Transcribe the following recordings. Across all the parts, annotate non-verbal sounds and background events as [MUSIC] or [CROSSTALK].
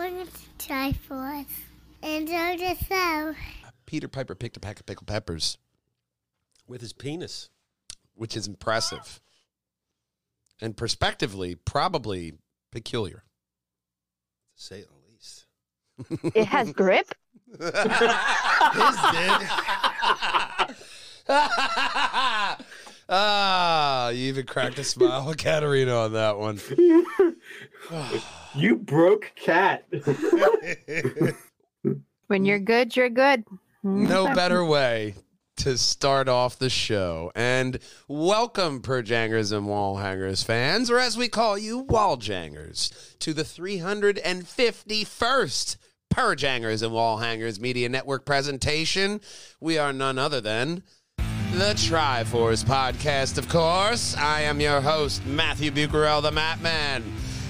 Welcome to Try-Force. Enjoy the show. Peter Piper picked a pack of pickled peppers, with his penis. which is impressive. And prospectively, probably peculiar. To say the least. It has grip. [LAUGHS] His did. [LAUGHS] ah, you even cracked a smile with Katarina on that one. [LAUGHS] [SIGHS] You broke cat. [LAUGHS] When you're good, you're good. No [LAUGHS] better way to start off the show. And welcome, Perjangers and Wallhangers fans, or as we call you, Walljangers, to the 351st Perjangers and Wallhangers Media Network presentation. We are none other than the Try-Force Podcast, of course. I am your host, Matthew Bucarell, the Mattman.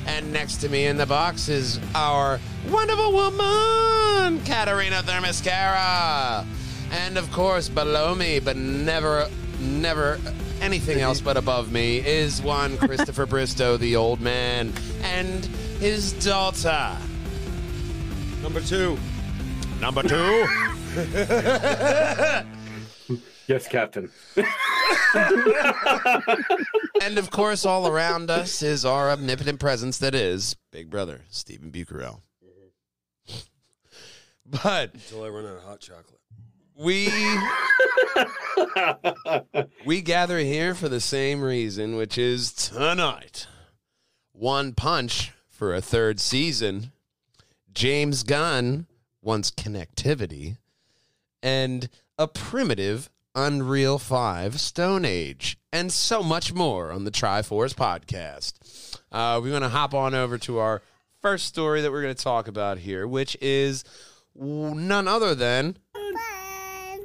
And next to me in the box is our wonderful woman, Katarina Thermascara. And of course, below me, but never, never anything else but above me, is one [LAUGHS] Christopher Bristow, the old man, and his daughter. Number two. Number two. [LAUGHS] yes, Captain. [LAUGHS] and of course, all around us is our omnipotent presence that is Big Brother, Stephen Bucarell. [LAUGHS] But Until I run out of hot chocolate. we we gather here for the same reason, which is tonight. One punch for a third season. James Gunn wants connectivity and a primitive Unreal 5 Stone Age and so much more on the Try-Force podcast. Uh, we're going to hop on over to our first story that we're going to talk about here, which is none other than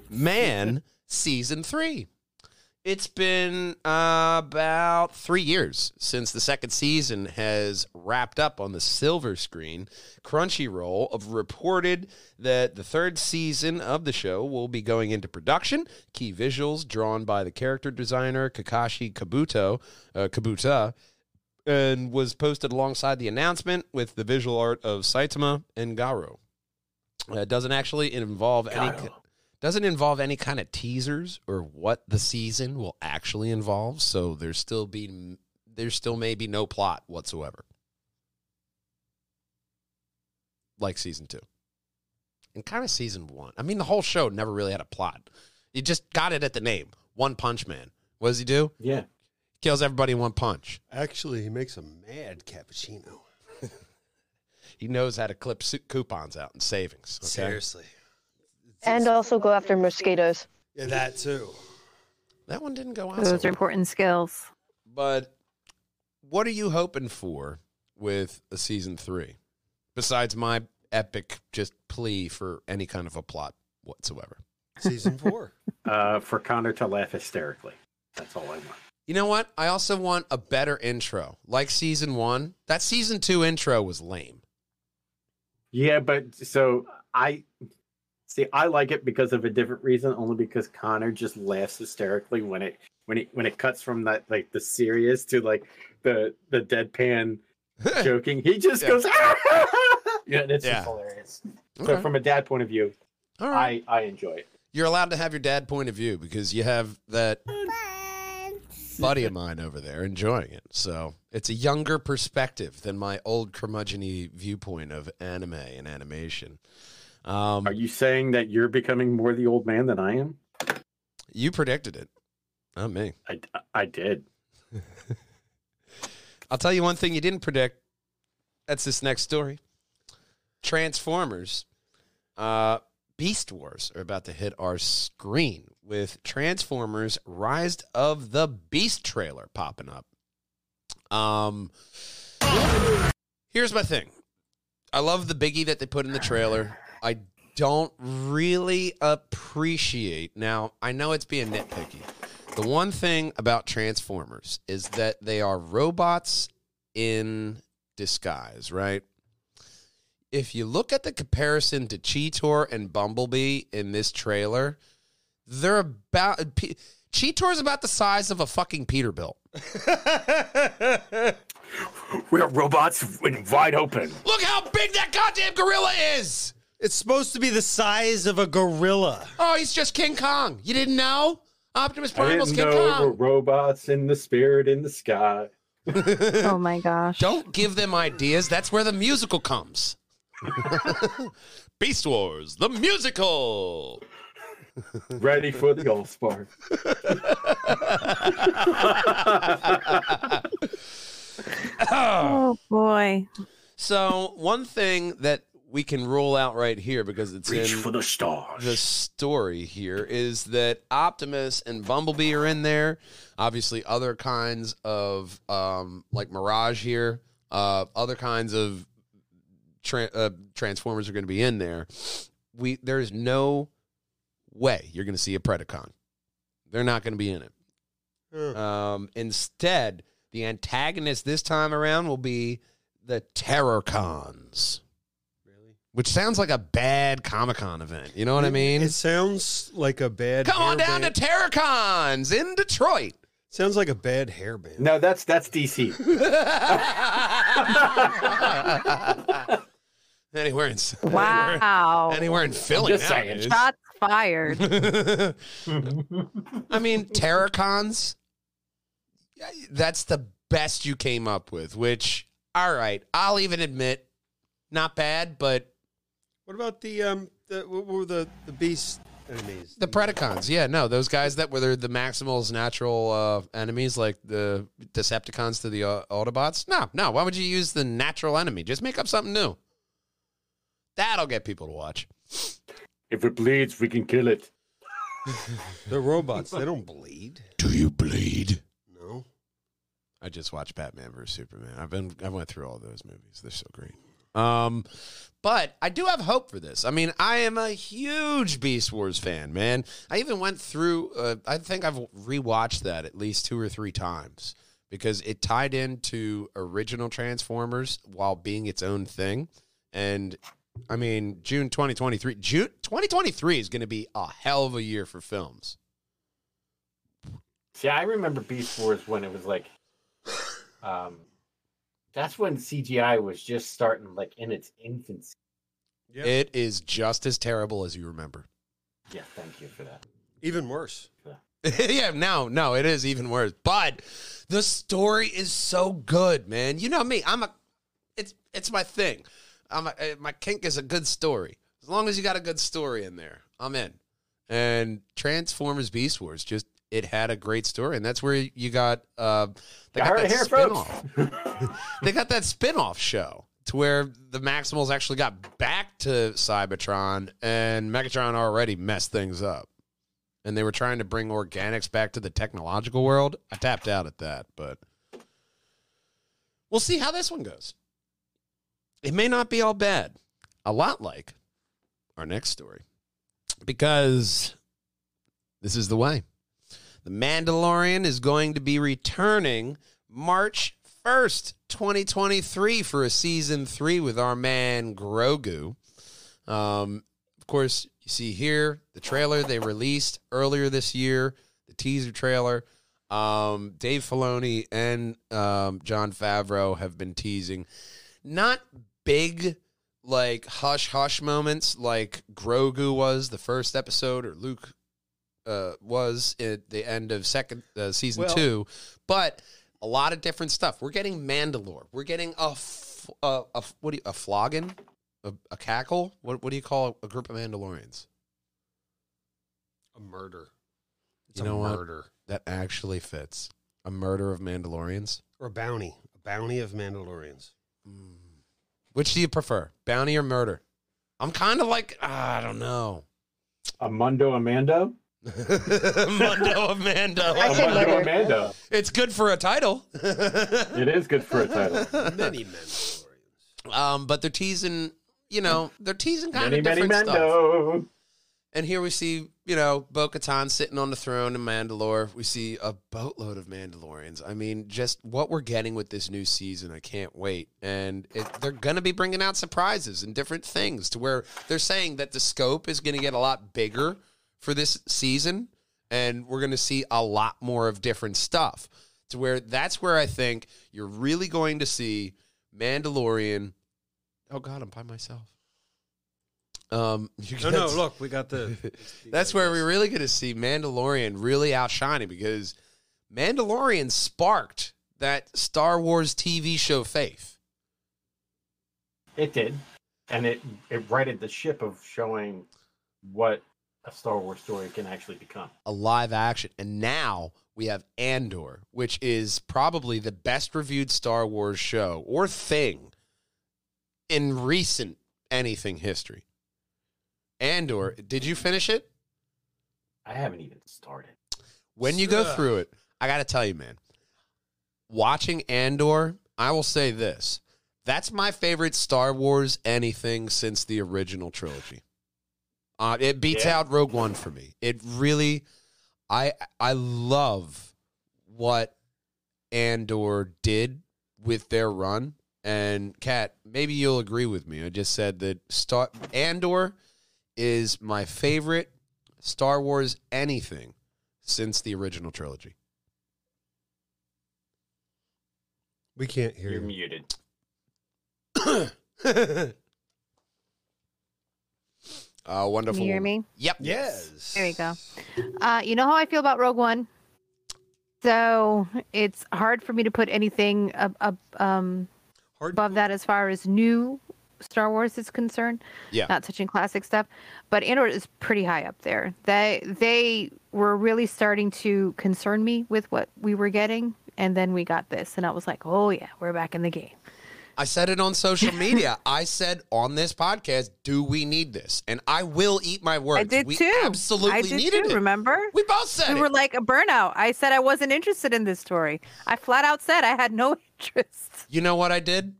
Man Season 3. It's been uh, about three years since the second season has wrapped up on the silver screen. Crunchyroll have reported that the third season of the show will be going into production. Key visuals drawn by the character designer Kakashi Kabuto, uh, Kabuta, and was posted alongside the announcement with the visual art of Saitama and Garo. Uh, it doesn't actually involve any doesn't involve any kind of teasers or what the season will actually involve. So there's still be there's still maybe no plot whatsoever, like season two, and kind of season one. I mean, the whole show never really had a plot. You just got it at the name, One Punch Man. What does he do? Yeah. Kills everybody in one punch. Actually, he makes a mad cappuccino. [LAUGHS] He knows how to clip coupons out in savings. Okay? Seriously. And also go after mosquitoes. Yeah, that too. That one didn't go out. Those so are important skills. But what are you hoping for with a season three? Besides my epic just plea for any kind of a plot whatsoever. Season four. [LAUGHS] Uh, for Connor to laugh hysterically. That's all I want. You know what? I also want a better intro. Like season one. That season two intro was lame. Yeah, but so I see. I like it because of a different reason. Only because Connor just laughs hysterically when it when it when it cuts from that like the serious to like the the deadpan [LAUGHS] joking. He just Yeah. goes. [LAUGHS] yeah, and it's Yeah. just hilarious. Okay. So from a dad point of view, All right. I I enjoy it. You're allowed to have your dad point of view because you have that buddy of mine over there enjoying it. So it's a younger perspective than my old curmudgeony viewpoint of anime and animation. Um, Are you saying that you're becoming more the old man than I am? you predicted it, not me. I, I did. [LAUGHS] I'll tell you one thing you didn't predict. That's this next story. Transformers, uh, Beast Wars are about to hit our screen with Transformers Rise of the Beast trailer popping up. Um, here's my thing. I love the biggie that they put in the trailer. I don't really appreciate. Now, I know it's being nitpicky. The one thing about Transformers is that they are robots in disguise, right? If you look at the comparison to Cheetor and Bumblebee in this trailer, they're about P- Cheetor's about the size of a fucking Peterbilt. [LAUGHS] We're robots in wide open. Look how big that goddamn gorilla is. It's supposed to be the size of a gorilla. Oh, he's just King Kong. You didn't know? Optimus I Primal's didn't King know we're Kong. robots in the spirit in the sky. [LAUGHS] [LAUGHS] Oh my gosh. Don't give them ideas. That's where the musical comes. [LAUGHS] Beast Wars, the musical. Ready for the All Spark. Oh boy. So, one thing that we can rule out right here because it's Reach in for the stars. the story here is that Optimus and Bumblebee are in there. Obviously, other kinds of um, like Mirage here, uh, other kinds of tra- uh, Transformers are going to be in there. We there's no way you're going to see a Predacon. They're not going to be in it. Huh. Um, instead, the antagonist this time around will be the Terrorcons, Really? Which sounds like a bad Comic Con event. You know what I mean? It sounds like a bad. Come on down to hairband- Terrorcons in Detroit. Sounds like a bad hairband. No, that's that's DC. [LAUGHS] [LAUGHS] anywhere in Wow. anywhere in Philly. just saying. Shots fired. [LAUGHS] I mean, Terrorcons. That's the best you came up with. Which, all right, I'll even admit, not bad, but What about the um? The, what were the the beast enemies? the Predacons. Yeah, no, those guys that were the, the Maximals' natural uh, enemies, like the Decepticons to the uh, Autobots. No, no. Why would you use the natural enemy? Just make up something new. That'll get people to watch. if it bleeds, we can kill it. [LAUGHS] They're robots. they don't bleed. Do you bleed? No. I just watched Batman vs Superman. I've been I went through all those movies. They're so great. Um, but I do have hope for this. I mean, I am a huge Beast Wars fan, man. I even went through. Uh, I think I've rewatched that at least two or three times because it tied into original Transformers while being its own thing. And I mean, June 2023. June 2023 is going to be a hell of a year for films. See, I remember Beast Wars when it was like, um, that's when CGI was just starting like in its infancy. Yeah. It is just as terrible as you remember. Yeah, thank you for that. Even worse. [LAUGHS] yeah, no, no, it is even worse. But the story is so good, man. You know me, I'm a, it's it's my thing. I'm a, uh, my kink is a good story. As long as you got a good story in there, I'm in. And Transformers Beast Wars just it had a great story, and that's where you got uh, they got heard that it here, folks. spin-off. [LAUGHS] they got that spin-off show to where the Maximals actually got back to Cybertron and Megatron already messed things up. And they were trying to bring organics back to the technological world. I tapped out at that, but we'll see how this one goes. It may not be all bad. A lot like our next story. Because this is the way. The Mandalorian is going to be returning March 1st, 2023 for a season three with our man Grogu. Um, of course, you see here the trailer they released earlier this year, the teaser trailer. Um, Dave Filoni and um, Jon Favreau have been teasing not big like hush hush moments like Grogu was the first episode or Luke uh, was at the end of second uh, season Well- two, but a lot of different stuff. We're getting Mandalore. We're getting a f- a, a what do you, a flogging, a, a cackle. What what do you call a group of Mandalorians? A murder. It's You a know what? That actually fits. A murder of Mandalorians. Or a bounty. A bounty of Mandalorians. Which do you prefer, bounty or murder? I'm kind of like ah, I don't know. Amundo Amando? Mundo Amando. [LAUGHS] I say Amundo murder. Amando. It's good for a title. [LAUGHS] It is good for a title. Many Mandalorians. Um, but they're teasing, you know, they're teasing kind Many, of many different stuff. Mando. And here we see, you know, Bo Katan sitting on the throne in Mandalore. We see a boatload of Mandalorians. I mean, just what we're getting with this new season, I can't wait. And it, they're going to be bringing out surprises and different things to where they're saying that the scope is going to get a lot bigger for this season. And we're going to see a lot more of different stuff. to where that's where I think you're really going to see Mandalorian. Oh God, I'm by myself. Um, [LAUGHS] you No, no, get- look, we got the. [LAUGHS] that's where we're really going to see Mandalorian really outshining because Mandalorian sparked that Star Wars TV show faith. It did, and it it righted the ship of showing what a Star Wars story can actually become. a live action. And now we have Andor, which is probably the best reviewed Star Wars show or thing in recent anything history. Andor, did you finish it? I haven't even started. When you go through it, I got to tell you, man, watching Andor, I will say this. That's my favorite Star Wars anything since the original trilogy. Uh, it beats Yeah. out Rogue One for me. It really, I I love what Andor did with their run. And Kat, maybe you'll agree with me. I just said that Star Andor is my favorite Star Wars anything since the original trilogy. We can't hear You're you. muted. [COUGHS] [LAUGHS] uh, wonderful. Can you hear me? Yep. Yes. There you go. Uh, you know how I feel about Rogue One. So it's hard for me to put anything up, up um, Hard above that as far as new Star Wars is concerned. Yeah. Not touching classic stuff, but Andor is pretty high up there. They they were really starting to concern me with what we were getting, and then we got this, and I was like, oh yeah, we're back in the game. I said it on social [LAUGHS] media. I said on this podcast, do we need this? And I will eat my words. I did we too. absolutely I did needed too. it. Remember? We both said we it. were like a burnout. I said I wasn't interested in this story. I flat out said I had no [LAUGHS] interest you know what I did?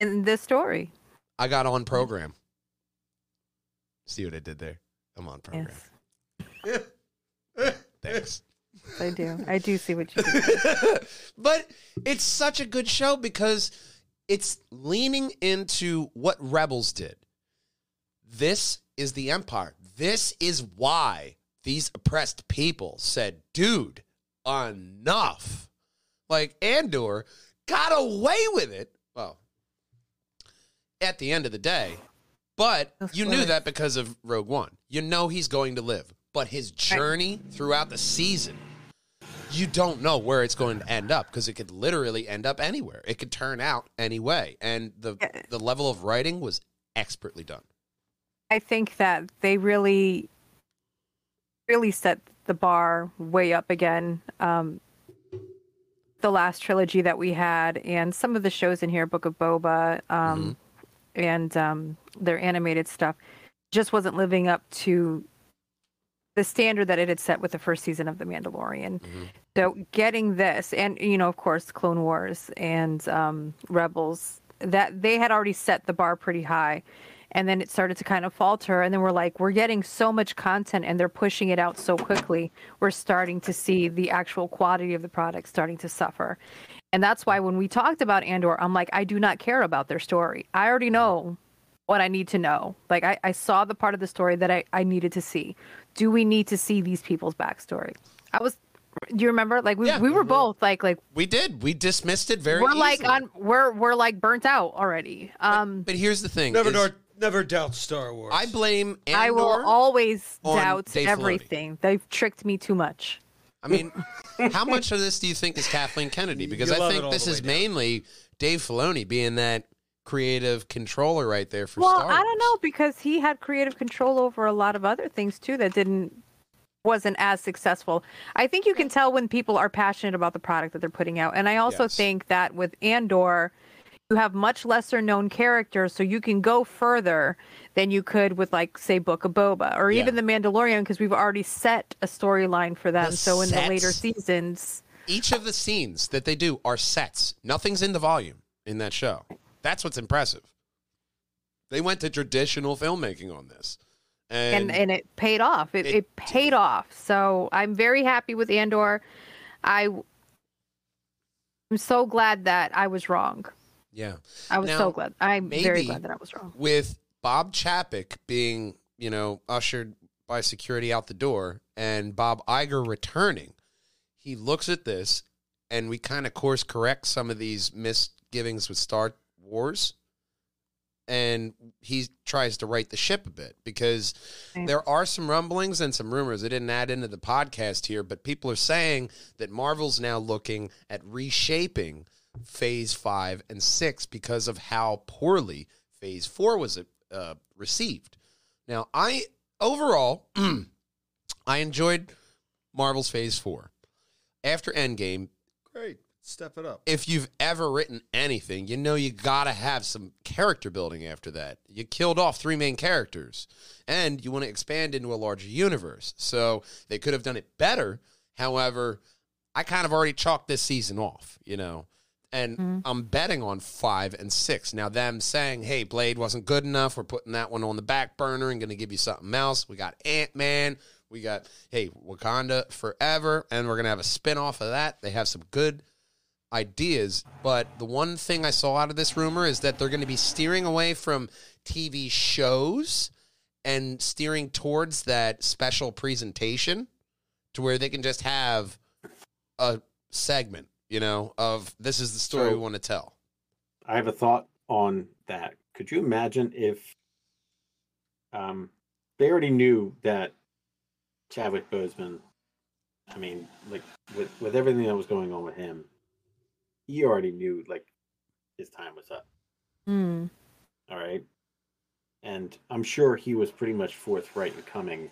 in this story. I got on program. See what I did there? I'm on program. Yes, [LAUGHS] Thanks. I do. I do see what you do. but it's such a good show because it's leaning into what Rebels did. This is the Empire. This is why these oppressed people said, dude, enough. Like Andor got away with it. Well, at the end of the day, but you knew that because of Rogue One. You know he's going to live. But his journey throughout the season you don't know where it's going to end up because it could literally end up anywhere. It could turn out any way, and the the level of writing was expertly done. I think that they really, really set the bar way up again. Um, the last trilogy that we had, and some of the shows in here, Book of Boba, um, and um, their animated stuff, just wasn't living up to the standard that it had set with the first season of The Mandalorian. Mhm. So getting this, and you know, of course, Clone Wars and um, Rebels, that they had already set the bar pretty high, and then it started to kind of falter. And then we're like, we're getting so much content, and they're pushing it out so quickly. We're starting to see the actual quality of the product starting to suffer, and that's why when we talked about Andor, I'm like, I do not care about their story. I already know what I need to know. Like I, I saw the part of the story that I, I needed to see. Do we need to see these people's backstory? I was do you remember? Like we, Yeah. we were both like like We did. We dismissed it very. we're like on we're we're like burnt out already. Um But here's the thing: Never, is doubt, never doubt Star Wars. I blame Andor. I will always doubt Dave Filoni. everything. They've tricked me too much. I mean, [LAUGHS] how much of this do you think is Kathleen Kennedy? Because You I think this is down. mainly Dave Filoni being that creative controller right there for well, Star I don't know because he had creative control over a lot of other things too that didn't wasn't as successful. I think you can tell when people are passionate about the product that they're putting out. And I also Yes. think that with Andor, you have much lesser known characters, so you can go further than you could with like say Book of Boba or Yeah. even The Mandalorian because we've already set a storyline for them. The so in the later seasons, Each of the scenes that they do are sets. Nothing's in the volume in that show. That's what's impressive. They went to traditional filmmaking on this. and And, and it paid off. It, It it, paid off. So I'm very happy with Andor. I I'm so glad that I was wrong. yeah. I was Now, so glad. I'm very glad that I was wrong. with Bob Chapek being, you know, ushered by security out the door and Bob Iger returning, he looks at this and we kind of course correct some of these misgivings with Star Wars. And he tries to right the ship a bit because there are some rumblings and some rumors. I didn't add into the podcast here, but people are saying that Marvel's now looking at reshaping Phase Five and Six because of how poorly Phase Four was uh, received. Now, I overall, [CLEARS THROAT] I enjoyed Marvel's Phase Four. After Endgame, Great. Step it up. if you've ever written anything, you know you gotta have some character building after that. You killed off three main characters, and you want to expand into a larger universe. So they could have done it better. However, I kind of already chalked this season off, you know, and mm-hmm. I'm betting on five and six. Now, them saying, "Hey, Blade wasn't good enough. We're putting that one on the back burner and going to give you something else." We got Ant Man. We got hey Wakanda Forever, and we're gonna have a spin off of that. They have some good ideas, but the one thing I saw out of this rumor is that they're going to be steering away from TV shows and steering towards that special presentation to where they can just have a segment, you know, of this is the story So- we want to tell. I have a thought on that. Could you imagine if um, they already knew that Chadwick Boseman, I mean, like with with everything that was going on with him, he already knew like his time was up. Hmm. All right, and I'm sure he was pretty much forthright in coming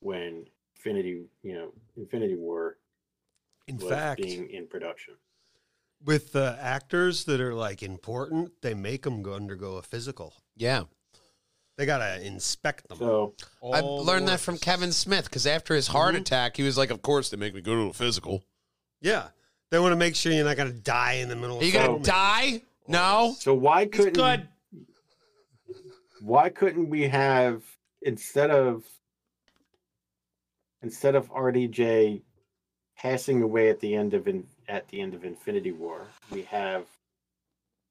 when Infinity, you know, Infinity War In was fact, being in production. with the actors that are like important, they make them go undergo a physical. Yeah. They gotta inspect them. So I All the learned that from. Kevin Smith because after his heart Mhm. attack, he was like, Of course, they make me go to a physical. Yeah, they want to make sure you're not gonna die in the middle. Are of you going to die? No. so why couldn't good. why couldn't we have instead of instead of RDJ passing away at the end of in, at the end of Infinity War, we have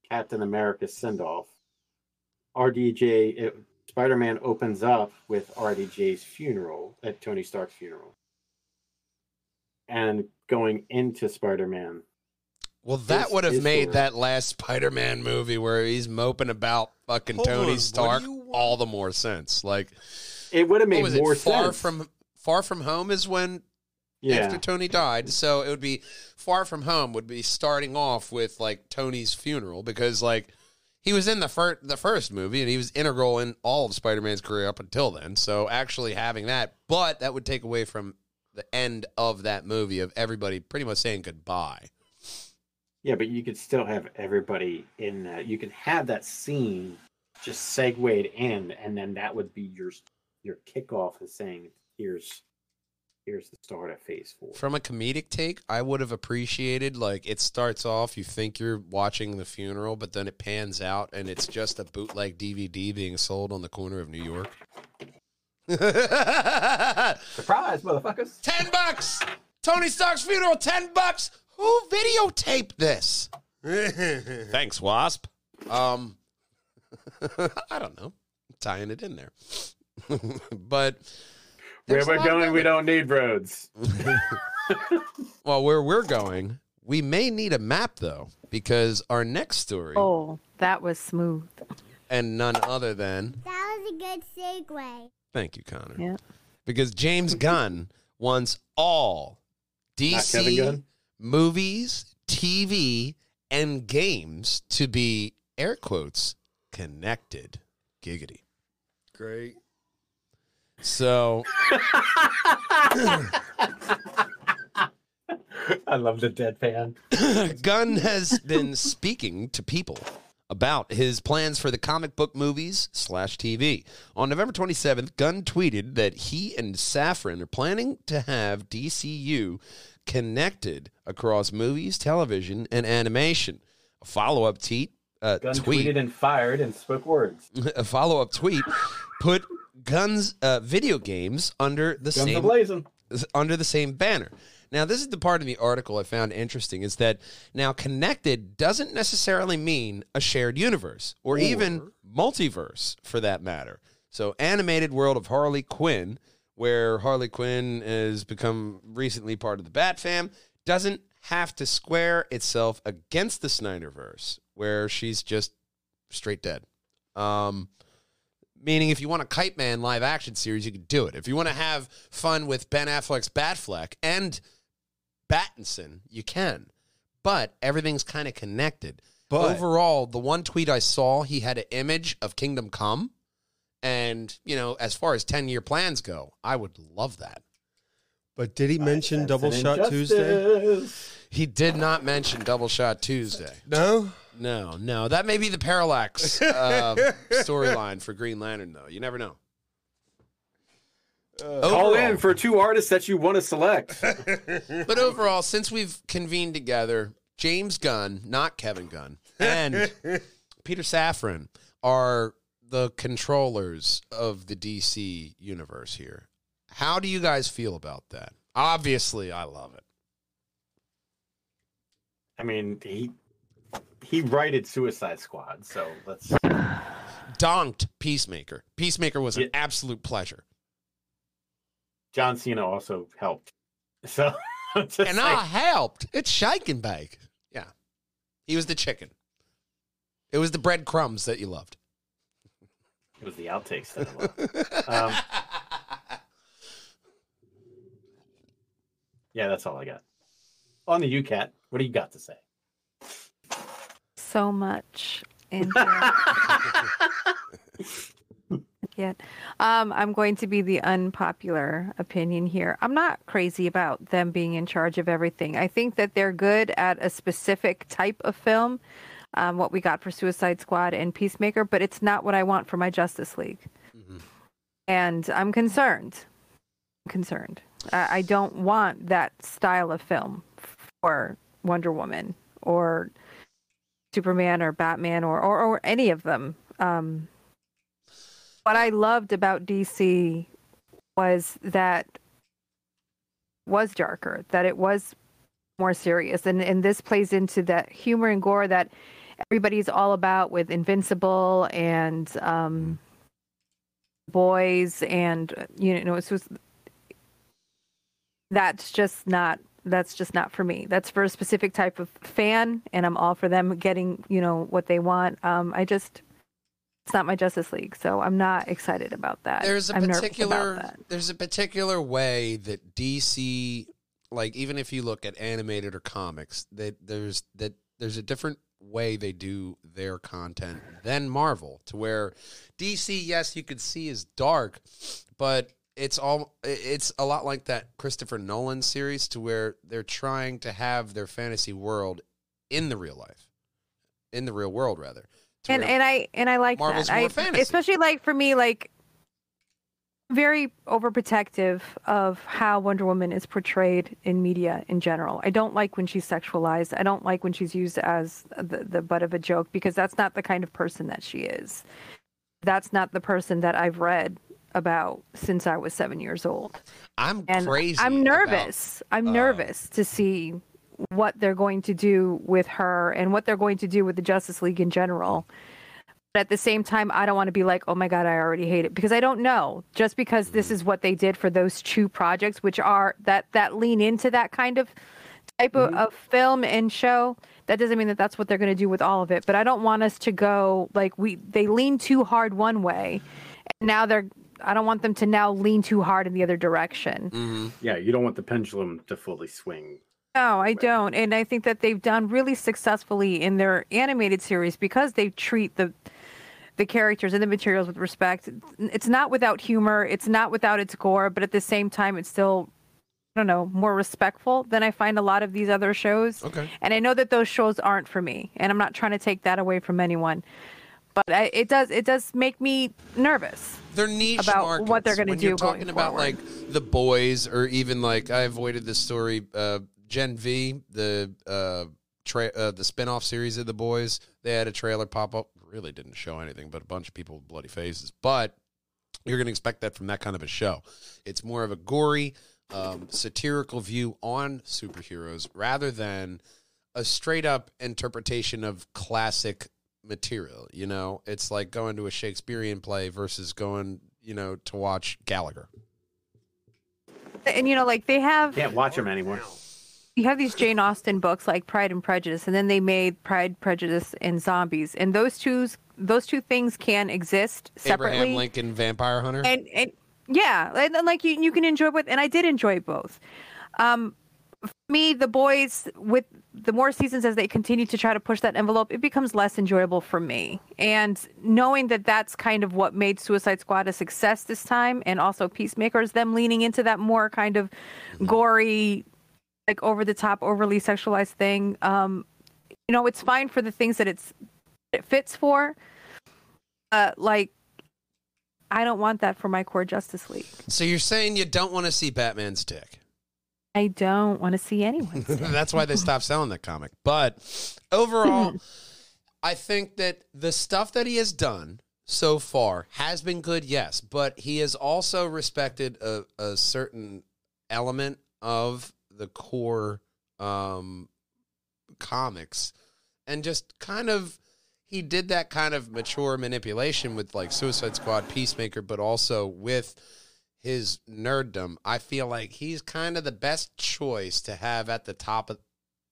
Captain America's send off. RDJ it, uh, Spider-Man opens up with RDJ's funeral at Tony Stark's funeral. And going into Spider-Man. Well, that would have made story. that last Spider-Man movie where he's moping about fucking Hold Tony what do Stark you all the more sense. Like, It would have what made was more it? Far sense. from Far from Home is when yeah. after Tony died. So it would be Far from Home would be starting off with like Tony's funeral because like he was in the first the first movie and he was integral in all of Spider-Man's career up until then. So actually having that, but that would take away from the end of that movie of everybody pretty much saying goodbye. Yeah, but you could still have everybody in that. You could have that scene just segued in, and then that would be your your kickoff is saying, "Here's here's the start of Phase Four. From a comedic take, I would have appreciated like it starts off, you think you're watching the funeral, but then it pans out and it's just a bootleg DVD being sold on the corner of New York. [LAUGHS] Surprise, motherfuckers! ten bucks. Tony Stark's funeral, ten bucks. Who videotaped this? [LAUGHS] Thanks, Wasp. Um, [LAUGHS] I don't know, tying it in there, but Where we're going, we don't need roads. Well, where we're going, we may need a map though, because our next story, Oh, that was smooth. and none other than That was a good segue. Thank you, Connor, Yeah. because James [LAUGHS] Gunn wants all DC Gunn? movies, TV, and games to be air quotes connected. Giggity. Great. So [LAUGHS] I love the deadpan. [LAUGHS] Gunn has been speaking to people about his plans for the comic book movies slash TV. On November 27th, Gunn tweeted that he and Safran are planning to have DCU connected across movies, television, and animation. A follow up tweet, uh, tweet tweeted and fired and spoke words. [LAUGHS] a follow up tweet put Gunn's uh, video games under the Guns same under the same banner. Now, this is the part of the article I found interesting is that now connected doesn't necessarily mean a shared universe or, even multiverse for that matter. So, animated world of Harley Quinn, where Harley Quinn has become recently part of the Bat Fam, doesn't have to square itself against the Snyderverse, where she's just straight dead. Um, meaning, if you want a Kite Man live action series, you can do it. If you want to have fun with Ben Affleck's Batfleck and Battinson, you can. But everything's kind of connected. But- overall, the one tweet I saw, he had an image of Kingdom Come. And, you know, as far as 10 year plans go, I would love that. But did he mention Double and Shot Tuesday? He did not mention Double Shot Tuesday. No. No, no. That may be the Parallax [LAUGHS] uh, storyline for Green Lantern, though. You never know. Uh, call Overall- in for two artists that you want to select. [LAUGHS] But overall, since we've convened together, James Gunn, not Kevin Gunn, and [LAUGHS] Peter Safran are the controllers of the DC universe here. How do you guys feel about that? Obviously, I love it. I mean, he he righted Suicide Squad, so let's. [SIGHS] Donked Peacemaker. Peacemaker was an Yeah. absolute pleasure. John Cena also helped. [LAUGHS] So, I'm And I helped. It's shake and bake. Yeah. He was the chicken. It was the breadcrumbs that you loved. it was the outtakes that I loved. [LAUGHS] Um, yeah, that's all I got. On the UCAT, what do you got to say? So much. [LAUGHS] Yet, um, I'm going to be the unpopular opinion here. I'm not crazy about them being in charge of everything. I think that they're good at a specific type of film, um, what we got for Suicide Squad and Peacemaker, but it's not what I want for my Justice League. And I'm concerned. I'm concerned. I, I don't want that style of film for Wonder Woman or Superman or Batman or, or, or any of them. Um, what I loved about DC was that was darker, that it was more serious, and and this plays into that humor and gore that everybody's all about with Invincible and um, Boys, and you know, it was that's just not that's just not for me. That's for a specific type of fan, and I'm all for them getting you know what they want. Um, I just it's not my Justice League, so I'm not excited about that. there's a I'm particular there's a particular way that DC like even if you look at animated or comics that there's that there's a different way they do their content than Marvel to where DC yes you could see is dark but it's all it's a lot like that Christopher Nolan series to where they're trying to have their fantasy world in the real life. In the real world rather and and I and I like Marvel's that. more I, fantasy. especially like for me, like very overprotective of how Wonder Woman is portrayed in media in general. I don't like when she's sexualized. I don't like when she's used as the, the butt of a joke because that's not the kind of person that she is. That's not the person that I've read about since I was seven years old. I'm And crazy I'm about- nervous. I'm uh, nervous to see what they're going to do with her and what they're going to do with the Justice League in general. But at the same time, I don't want to be like, oh my God, I already hate it because I don't know. Just because this is what they did for those two projects, which are that that lean into that kind of type of, of film and show, that doesn't mean that that's what they're going to do with all of it. But I don't want us to go like we they lean too hard one way, and now they're. I don't want them to now lean too hard in the other direction. Mhm. Yeah, you don't want the pendulum to fully swing. No, I don't. And I think that they've done really successfully in their animated series because they treat the the characters and the materials with respect. It's not without humor, it's not without its gore, but at the same time it's still I don't know, more respectful than I find a lot of these other shows. Okay. And I know that those shows aren't for me, and I'm not trying to take that away from anyone. But I, it does it does make me nervous. they're niche about markets. what they're When you're do going talking about forward. like the boys or even like I avoided this story uh Gen V the uh tra- uh, the spin-off series of the boys they had a trailer pop up. Really didn't show anything but a bunch of people with bloody faces. But you're going to expect that from that kind of a show. It's more of a gory um, satirical view on superheroes rather than a straight up interpretation of classic material you know? It's like going to a shakespearean play versus going you know to watch gallagher. And you know, like they have Can't watch them anymore. You have these Jane Austen books like Pride and Prejudice, and then they made Pride, Prejudice, and Zombies, and those two those two things can exist separately. Abraham Lincoln Vampire Hunter. and and yeah, and, and, like you, you can enjoy both, and I did enjoy both. Um, for me, the boys with the more seasons as they continue to try to push that envelope, it becomes less enjoyable for me. And knowing that that's kind of what made Suicide Squad a success this time, and also Peacemakers, them leaning into that more kind of gory, like over the top, overly sexualized thing. Um, you know, it's fine for the things that it's it fits for. Uh, like I don't want that for my core Justice League. so you're saying you don't want to see Batman's dick? I don't want to see anyone. [LAUGHS] That's why they stopped selling that comic. But overall, [LAUGHS] I think that the stuff that he has done so far has been good, yes, but he has also respected a, a certain element of the core um, comics and just kind of he did that kind of mature manipulation with like Suicide Squad, Peacemaker, but also with his nerddom. I feel like he's kind of the best choice to have at the top of,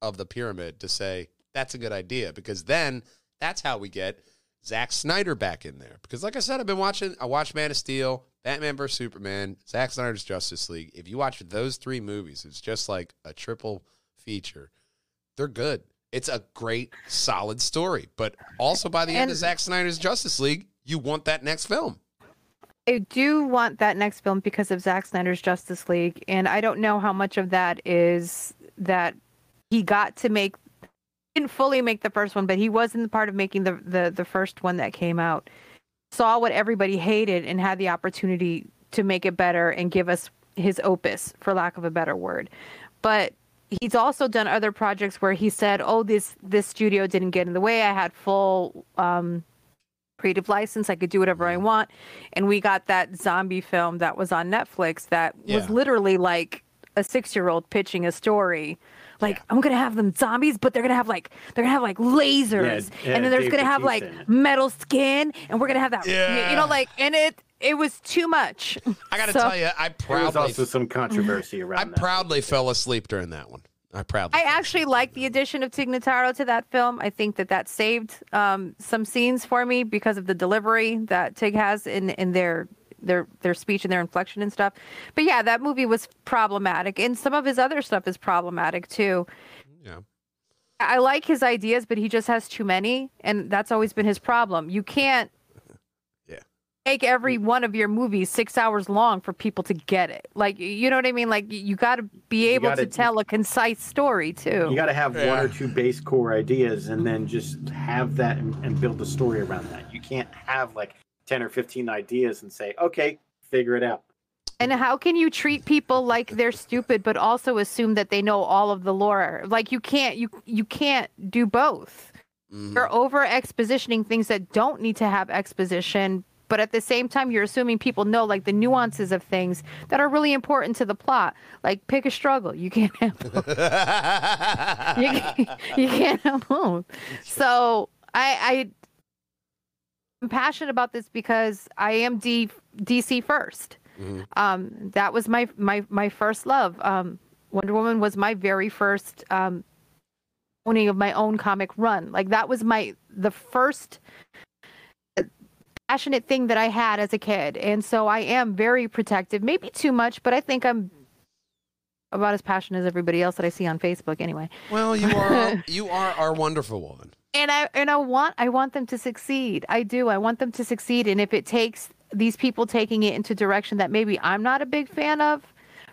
of the pyramid to say that's a good idea because then that's how we get Zack Snyder back in there. Because like I said, I've been watching. I watched Man of Steel, Batman vs Superman, Zack Snyder's Justice League. If you watch those three movies, it's just like a triple feature. They're good. It's a great, solid story. But also by the end of Zack Snyder's Justice League, you want that next film. I do want that next film because of Zack Snyder's Justice League, and I don't know how much of that is that he got to make didn't fully make the first one, but he was in the part of making the the the first one that came out. Saw what everybody hated and had the opportunity to make it better and give us his opus, for lack of a better word. But he's also done other projects where he said, "Oh, this this studio didn't get in the way. I had full." Um, creative license. I could do whatever I want. And we got that zombie film that was on Netflix that was literally like a six year old pitching a story. Like, I'm gonna have them zombies, but they're gonna have like they're gonna have like lasers. Yeah, and then there's Dave gonna have like metal skin and we're gonna have that you know, like and it it was too much. I got to [LAUGHS] So- tell you, I There was also some controversy [LAUGHS] around I that. proudly fell asleep during that one. I proudly. I actually like the addition of Tig Notaro to that film. I think that that saved um, some scenes for me because of the delivery that Tig has in in their their their speech and their inflection and stuff. But yeah, that movie was problematic, and some of his other stuff is problematic too. Yeah. I like his ideas, but he just has too many, and that's always been his problem. You can't Yeah. make every mm. one of your movies six hours long for people to get it. Like you know what I mean? Like you got to be able gotta- to tell a concise story too. You got to have one or two base core ideas and then just have that and, and build the story around that. You can't have like 10 or 15 ideas and say, okay, figure it out. And how can you treat people like they're stupid, but also assume that they know all of the lore? Like you can't you you can't do both. Mhm. You're over expositioning things that don't need to have exposition, but at the same time, you're assuming people know like the nuances of things that are really important to the plot. Like pick a struggle. You can't have both. [LAUGHS] you, can't, you can't have both. So I I I'm passionate about this because I am D, DC first. Mhm. Um, that was my my my first love. Um, Wonder Woman was my very first um, owning of my own comic run. Like that was my the first uh, passionate thing that I had as a kid, and so I am very protective. Maybe too much, but I think I'm about as passionate as everybody else that I see on Facebook. Anyway, Well, you [LAUGHS] are you are our wonderful woman. And I and I want I want them to succeed. I do. I want them to succeed, and if it takes these people taking it into direction that maybe I'm not a big fan of,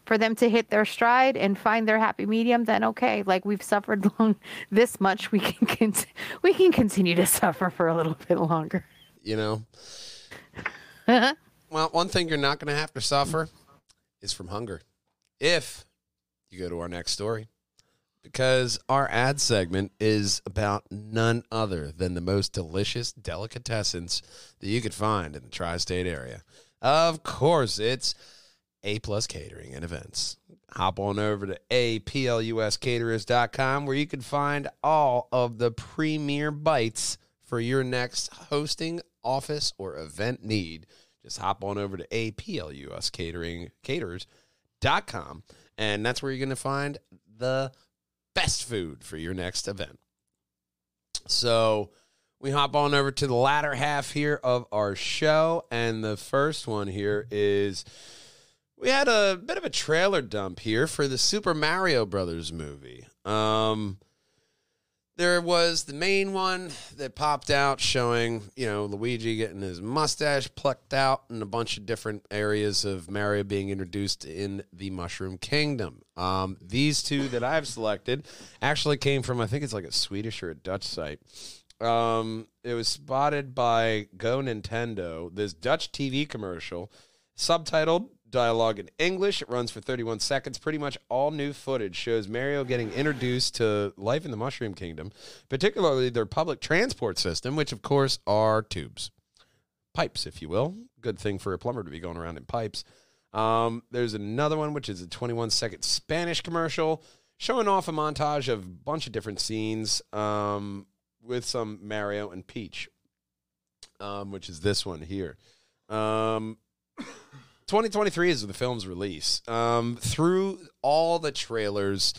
for them to hit their stride and find their happy medium, then okay. Like we've suffered [LAUGHS] long this much, we can cont- we can continue to [LAUGHS] suffer for a little bit longer. You know. Uh-huh. Well, one thing you're not going to have to suffer is from hunger. If you go to our next story, because our ad segment is about none other than the most delicious delicatessens that you could find in the tri state area. Of course, it's A Plus Catering and Events. Hop on over to apluscaterers.com where you can find all of the premier bites for your next hosting, office, or event need. Just hop on over to apluscatering caterers.com and that's where you're going to find the best food for your next event. So we hop on over to the latter half here of our show. And the first one here is we had a bit of a trailer dump here for the Super Mario Brothers movie. Um, there was the main one that popped out showing, you know, Luigi getting his mustache plucked out and a bunch of different areas of Mario being introduced in the Mushroom Kingdom. Um, these two that I've selected actually came from, I think it's like a Swedish or a Dutch site. Um, it was spotted by GoNintendo, this Dutch TV commercial, subtitled dialogue in English. It runs for 31 seconds. Pretty much all new footage shows Mario getting introduced to life in the Mushroom Kingdom, particularly their public transport system, which of course are tubes, pipes, if you will. Good thing for a plumber to be going around in pipes. Um, there's another one, which is a 21 second Spanish commercial showing off a montage of a bunch of different scenes um, with some Mario and Peach, um, which is this one here. Um, 2023 is the film's release. Um, through all the trailers,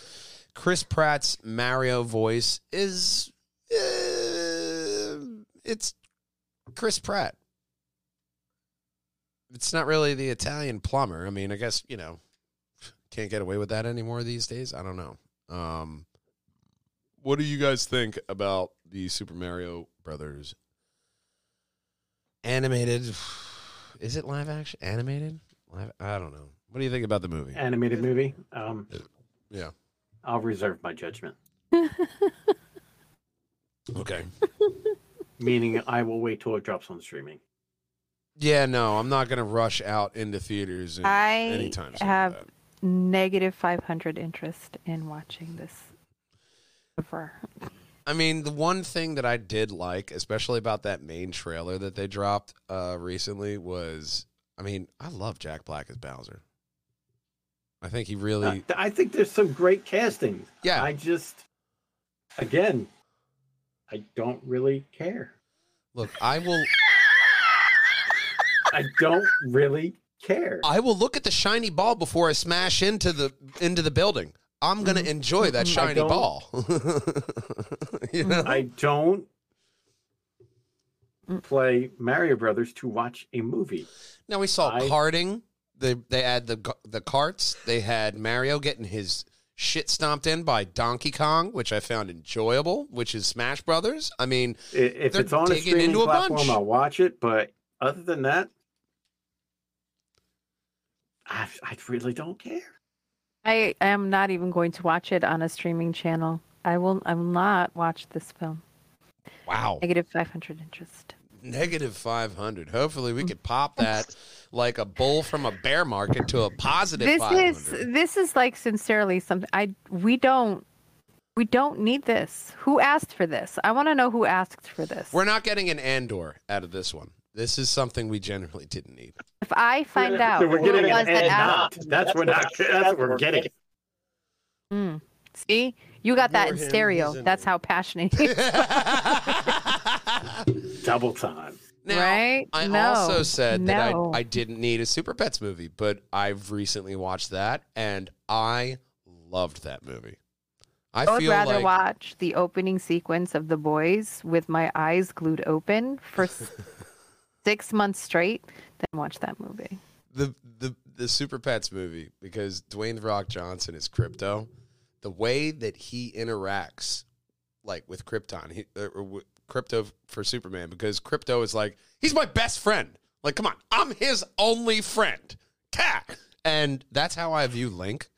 Chris Pratt's Mario voice is uh, it's Chris Pratt. It's not really the Italian plumber. I mean, I guess you know can't get away with that anymore these days. I don't know. Um, what do you guys think about the Super Mario Brothers animated? Is it live action? Animated? Live? I don't know. What do you think about the movie? Animated movie. Um, Yeah. I'll reserve my judgment. Okay. [LAUGHS] Meaning, I will wait till it drops on streaming. Yeah, no, I'm not gonna rush out into theaters. and- I anytime soon have for that. negative 500 interest in watching this. Ever. I mean, the one thing that I did like, especially about that main trailer that they dropped uh, recently, was I mean, I love Jack Black as Bowser. I think he really, Uh, I think there's some great casting. yeah. I just, again, I don't really care. look, I will, I don't really care. I will look at the shiny ball before I smash into the into the building. I'm gonna mm-hmm. enjoy that mm-hmm. shiny don't- ball. [LAUGHS] you know? I don't mm. play Mario Brothers to watch a movie. Now we saw I- karting. They they had the the carts. They had Mario getting his shit stomped in by Donkey Kong, which I found enjoyable. Which is Smash Brothers. I mean, If it's on a streaming into a platform, bunch. I'll watch it. But other than that, I, I really don't care. I am not even going to watch it on a streaming channel. I will. I will not watch this film. wow, Negative 500 interest. negative five hundred. Hopefully, we could pop [LAUGHS] that like a bull from a bear market to a positive This five is this is like sincerely something. I we don't we don't need this. Who asked for this? I want to know who asked for this. We're not getting an Andor out of this one. This is something we generally didn't need. if I find out So we're who getting it was that and asked, not. That's what not. That's what we're getting. Mm. see, you got that in stereo. in That's there. how passionate. [LAUGHS] Double time. Now, Right? I No. also said that I, I didn't need a Super Pets movie, but I've recently watched that and I loved that movie. I, I would feel rather like watch the opening sequence of The Boys with my eyes glued open for s- [LAUGHS] six months straight then watch that movie. the, the the Super Pets movie because Dwayne the Rock Johnson is Krypto. The way that he interacts, like with Krypton, he, uh, or with Krypto for Superman, because Krypto is like he's my best friend. Like, come on, I'm his only friend. Cat, and that's how I view Link.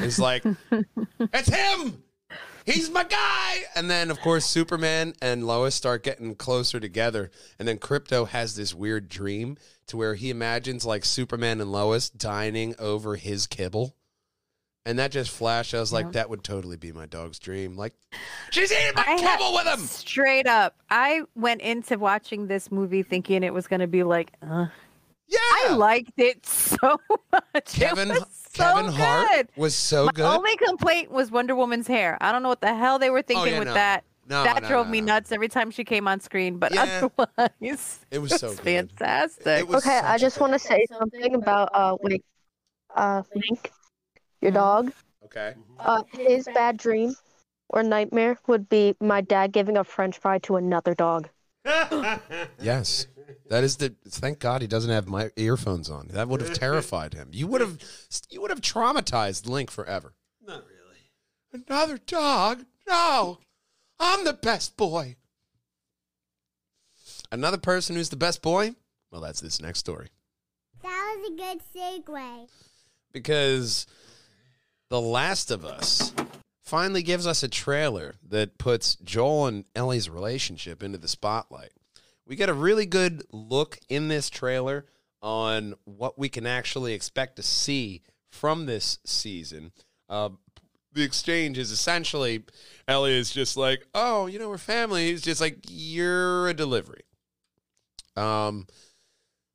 Is like [LAUGHS] it's him. He's my guy. And then, of course, Superman and Lois start getting closer together. And then Krypto has this weird dream to where he imagines like Superman and Lois dining over his kibble. And that just flashed. I was like, Yeah. that would totally be my dog's dream. Like, she's eating my I kibble with him. Straight up, I went into watching this movie thinking it was going to be like, uh, Yeah. I liked it so [LAUGHS] much. Kevin it was so Kevin Hart good. was so My good. only complaint was Wonder Woman's hair. I don't know what the hell they were thinking Oh, yeah, with no. that. no, that no, drove no, me no. nuts every time she came on screen. But Yeah. otherwise, [LAUGHS] It was it so was good. fantastic. It was Okay, I just want to say something about uh like uh Link, your Mm-hmm. dog. Okay. Uh his bad dream or nightmare would be my dad giving a French fry to another dog. [LAUGHS] Yes. That is the thank God he doesn't have my earphones on. That would have [LAUGHS] terrified him. You would have you would have traumatized Link forever. Not really. Another dog? No. I'm the best boy. Another person who's the best boy? Well, that's this next story. That was a good segue. Because The Last of Us finally gives us a trailer that puts Joel and Ellie's relationship into the spotlight. We get a really good look in this trailer on what we can actually expect to see from this season. Uh, the exchange is essentially Ellie is just like, oh, you know, we're family. He's just like, you're a delivery. Um,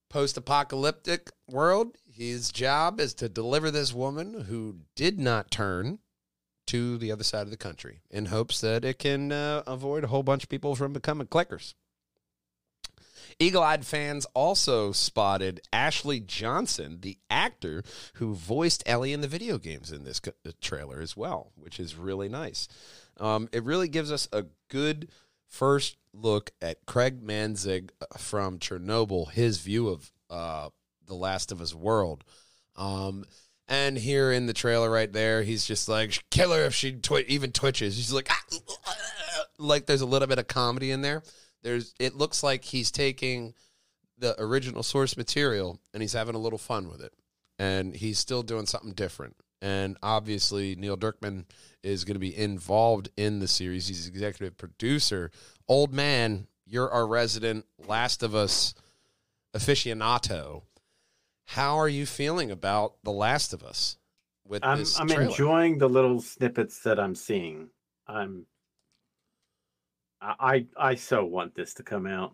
post apocalyptic world, his job is to deliver this woman who did not turn to the other side of the country in hopes that it can uh, avoid a whole bunch of people from becoming clickers. Eagle eyed fans also spotted Ashley Johnson, the actor who voiced Ellie in the video games in this uh, trailer as well, which is really nice. Um, it really gives us a good first look at Craig Mazin uh, from Chernobyl, his view of uh, The Last of Us world. Um, and here in the trailer right there, he's just like, kill her if she twi- even twitches. He's like, "Ah!" like there's a little bit of comedy in there. There's, it looks like he's taking the original source material and he's having a little fun with it. And he's still doing something different. And obviously, Neil Druckmann is going to be involved in the series. He's executive producer. Old man, you're our resident Last of Us aficionado. How are you feeling about The Last of Us with I'm I'm trailer? enjoying the little snippets that I'm seeing. I'm I I so want this to come out.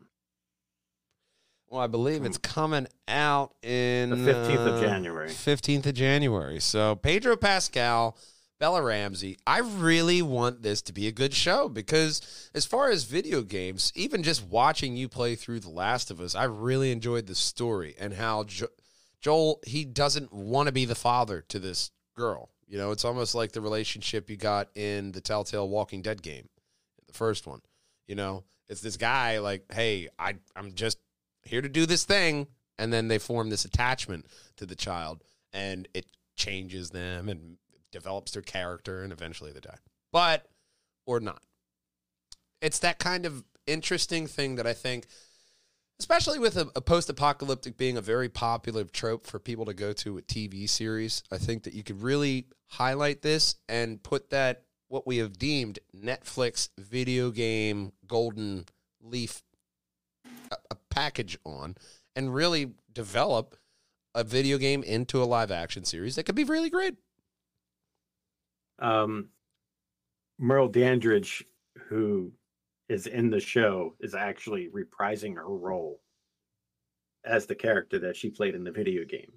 Well, I believe it's coming out in The 15th of uh, January. 15th of January. So Pedro Pascal, Bella Ramsey. I really want this to be a good show because as far as video games, even just watching you play through The Last of Us, I really enjoyed the story and how jo- Joel he doesn't want to be the father to this girl. You know, it's almost like the relationship you got in the Telltale Walking Dead game, the first one. You know, it's this guy like, hey, I I'm just here to do this thing, and then they form this attachment to the child, and it changes them and develops their character, and eventually they die. But or not. It's that kind of interesting thing that I think, especially with a, a post-apocalyptic being a very popular trope for people to go to a TV series, I think that you could really highlight this and put that what we have deemed Netflix video game golden leaf a, a package on and really develop a video game into a live action series that could be really great. Um Merle Dandridge, who is in the show, is actually reprising her role as the character that she played in the video game.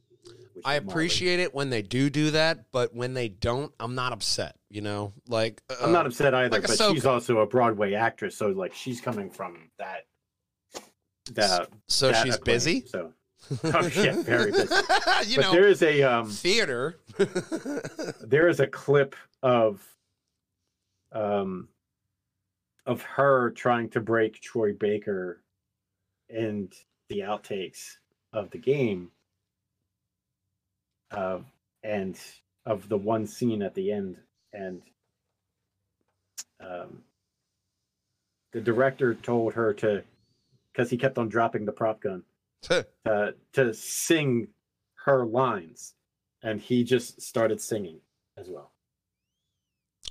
Which I is Marley. appreciate it when they do do that, but when they don't, I'm not upset. You know, like I'm not uh, upset either, like but Ahsoka. she's also a Broadway actress, so like she's coming from that. That So that she's acclaim, busy. So [LAUGHS] Oh, yeah, very busy. [LAUGHS] you but know, there is a um theater. [LAUGHS] there is a clip of um of her trying to break Troy Baker and the outtakes of the game uh, and of the one scene at the end and um, the director told her to because he kept on dropping the prop gun uh, to sing her lines and he just started singing as well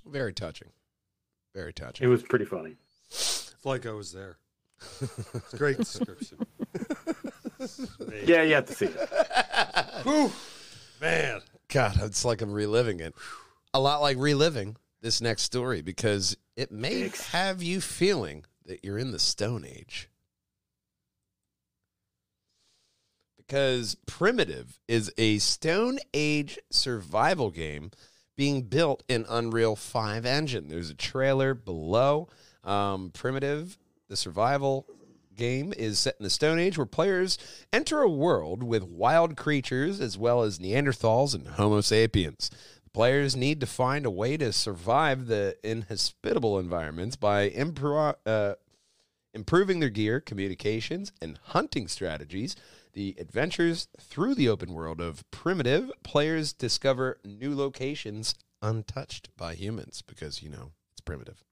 Very touching. Very touching. it was pretty funny It's like I was there. It's a great description. [LAUGHS] yeah you have to see it [LAUGHS] Whew. Man. God, it's like I'm reliving it. A lot like reliving this next story because it may have you feeling that you're in the Stone Age. Because Primitive is a Stone Age survival game being built in Unreal 5 engine. There's a trailer below. Um, Primitive, the survival game, is set in the Stone Age where players enter a world with wild creatures as well as Neanderthals and Homo sapiens. Players need to find a way to survive the inhospitable environments by impro- uh, improving their gear, communications, and hunting strategies. The adventures through the open world of primitive players discover new locations untouched by humans because, you know, it's primitive.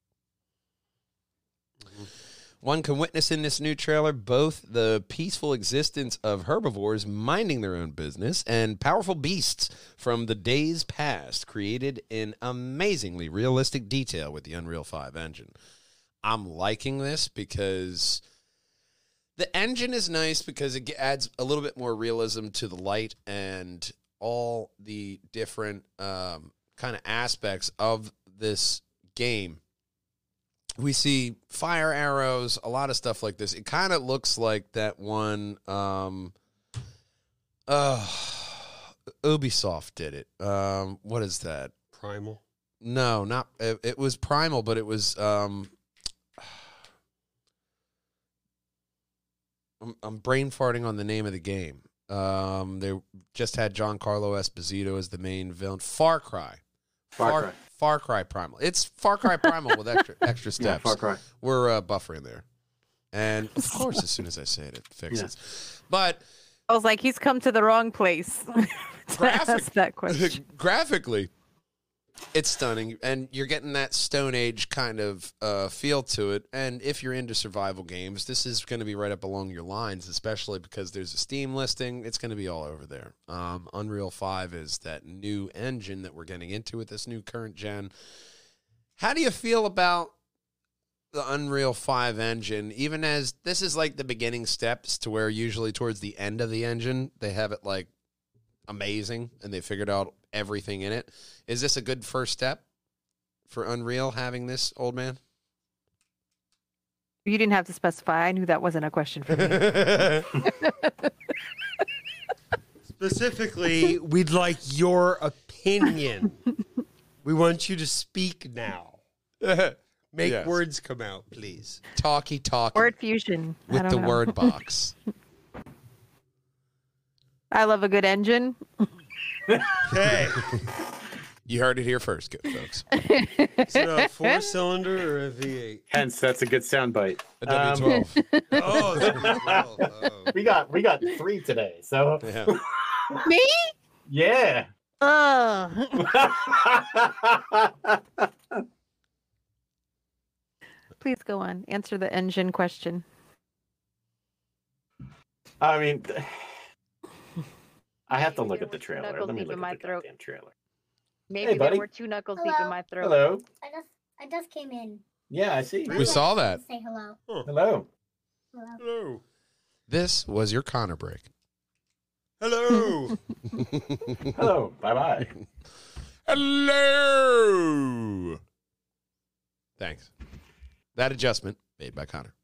One can witness in this new trailer both the peaceful existence of herbivores minding their own business and powerful beasts from the days past, created in amazingly realistic detail with the Unreal 5 engine. I'm liking this because the engine is nice because it adds a little bit more realism to the light and all the different um, kind of aspects of this game we see fire arrows, a lot of stuff like this. It kind of looks like that one. Um, uh, Ubisoft did it. Um, what is that? Primal. No, not it, it was Primal, but it was. Um, I'm, I'm brain farting on the name of the game. Um, they just had Giancarlo Esposito as the main villain. Far Cry. Far Cry. Far Cry Primal. It's Far Cry Primal with extra [LAUGHS] extra Yeah, steps. Far Cry. We're uh, buffering there, and of course, as soon as I say it, it fixes. But I was like, he's come to the wrong place [LAUGHS] to Graphic- ask that question. [LAUGHS] graphically, it's stunning, and you're getting that Stone Age kind of uh, feel to it. And if you're into survival games, this is going to be right up along your lines, especially because there's a Steam listing. It's going to be all over there. Um, Unreal Five is that new engine that we're getting into with this new current gen. How do you feel about the Unreal 5 engine, even as this is like the beginning steps to where usually towards the end of the engine, they have it like amazing and they figured out everything in it. Is this a good first step for Unreal having this old man? You didn't have to specify. I knew that wasn't a question for me. [LAUGHS] Specifically, we'd like your opinion. we want you to speak now. [LAUGHS] Make Yes. words come out, please. talky talk Word fusion. I with don't the know. word box. [LAUGHS] I love a good engine. Okay. [LAUGHS] You heard it here first, good folks. Is it a [LAUGHS] four cylinder or a V8? Hence, that's a good soundbite. A Um, W12. [LAUGHS] Oh, it's a V12. Oh. we got we got three today. So yeah. Me? yeah. Ugh. Please go on. Answer the engine question. I mean, I have to look at the trailer. Let me look at my the throat. goddamn trailer. Maybe buddy. there were two knuckles deep in my throat. Hello. I just I just came in. Yeah, I see. We saw that. Say hello. Hello. Hello. Hello. This was your Connor break. Hello. Hello. [LAUGHS] Bye bye. Hello. Thanks. That adjustment made by Connor.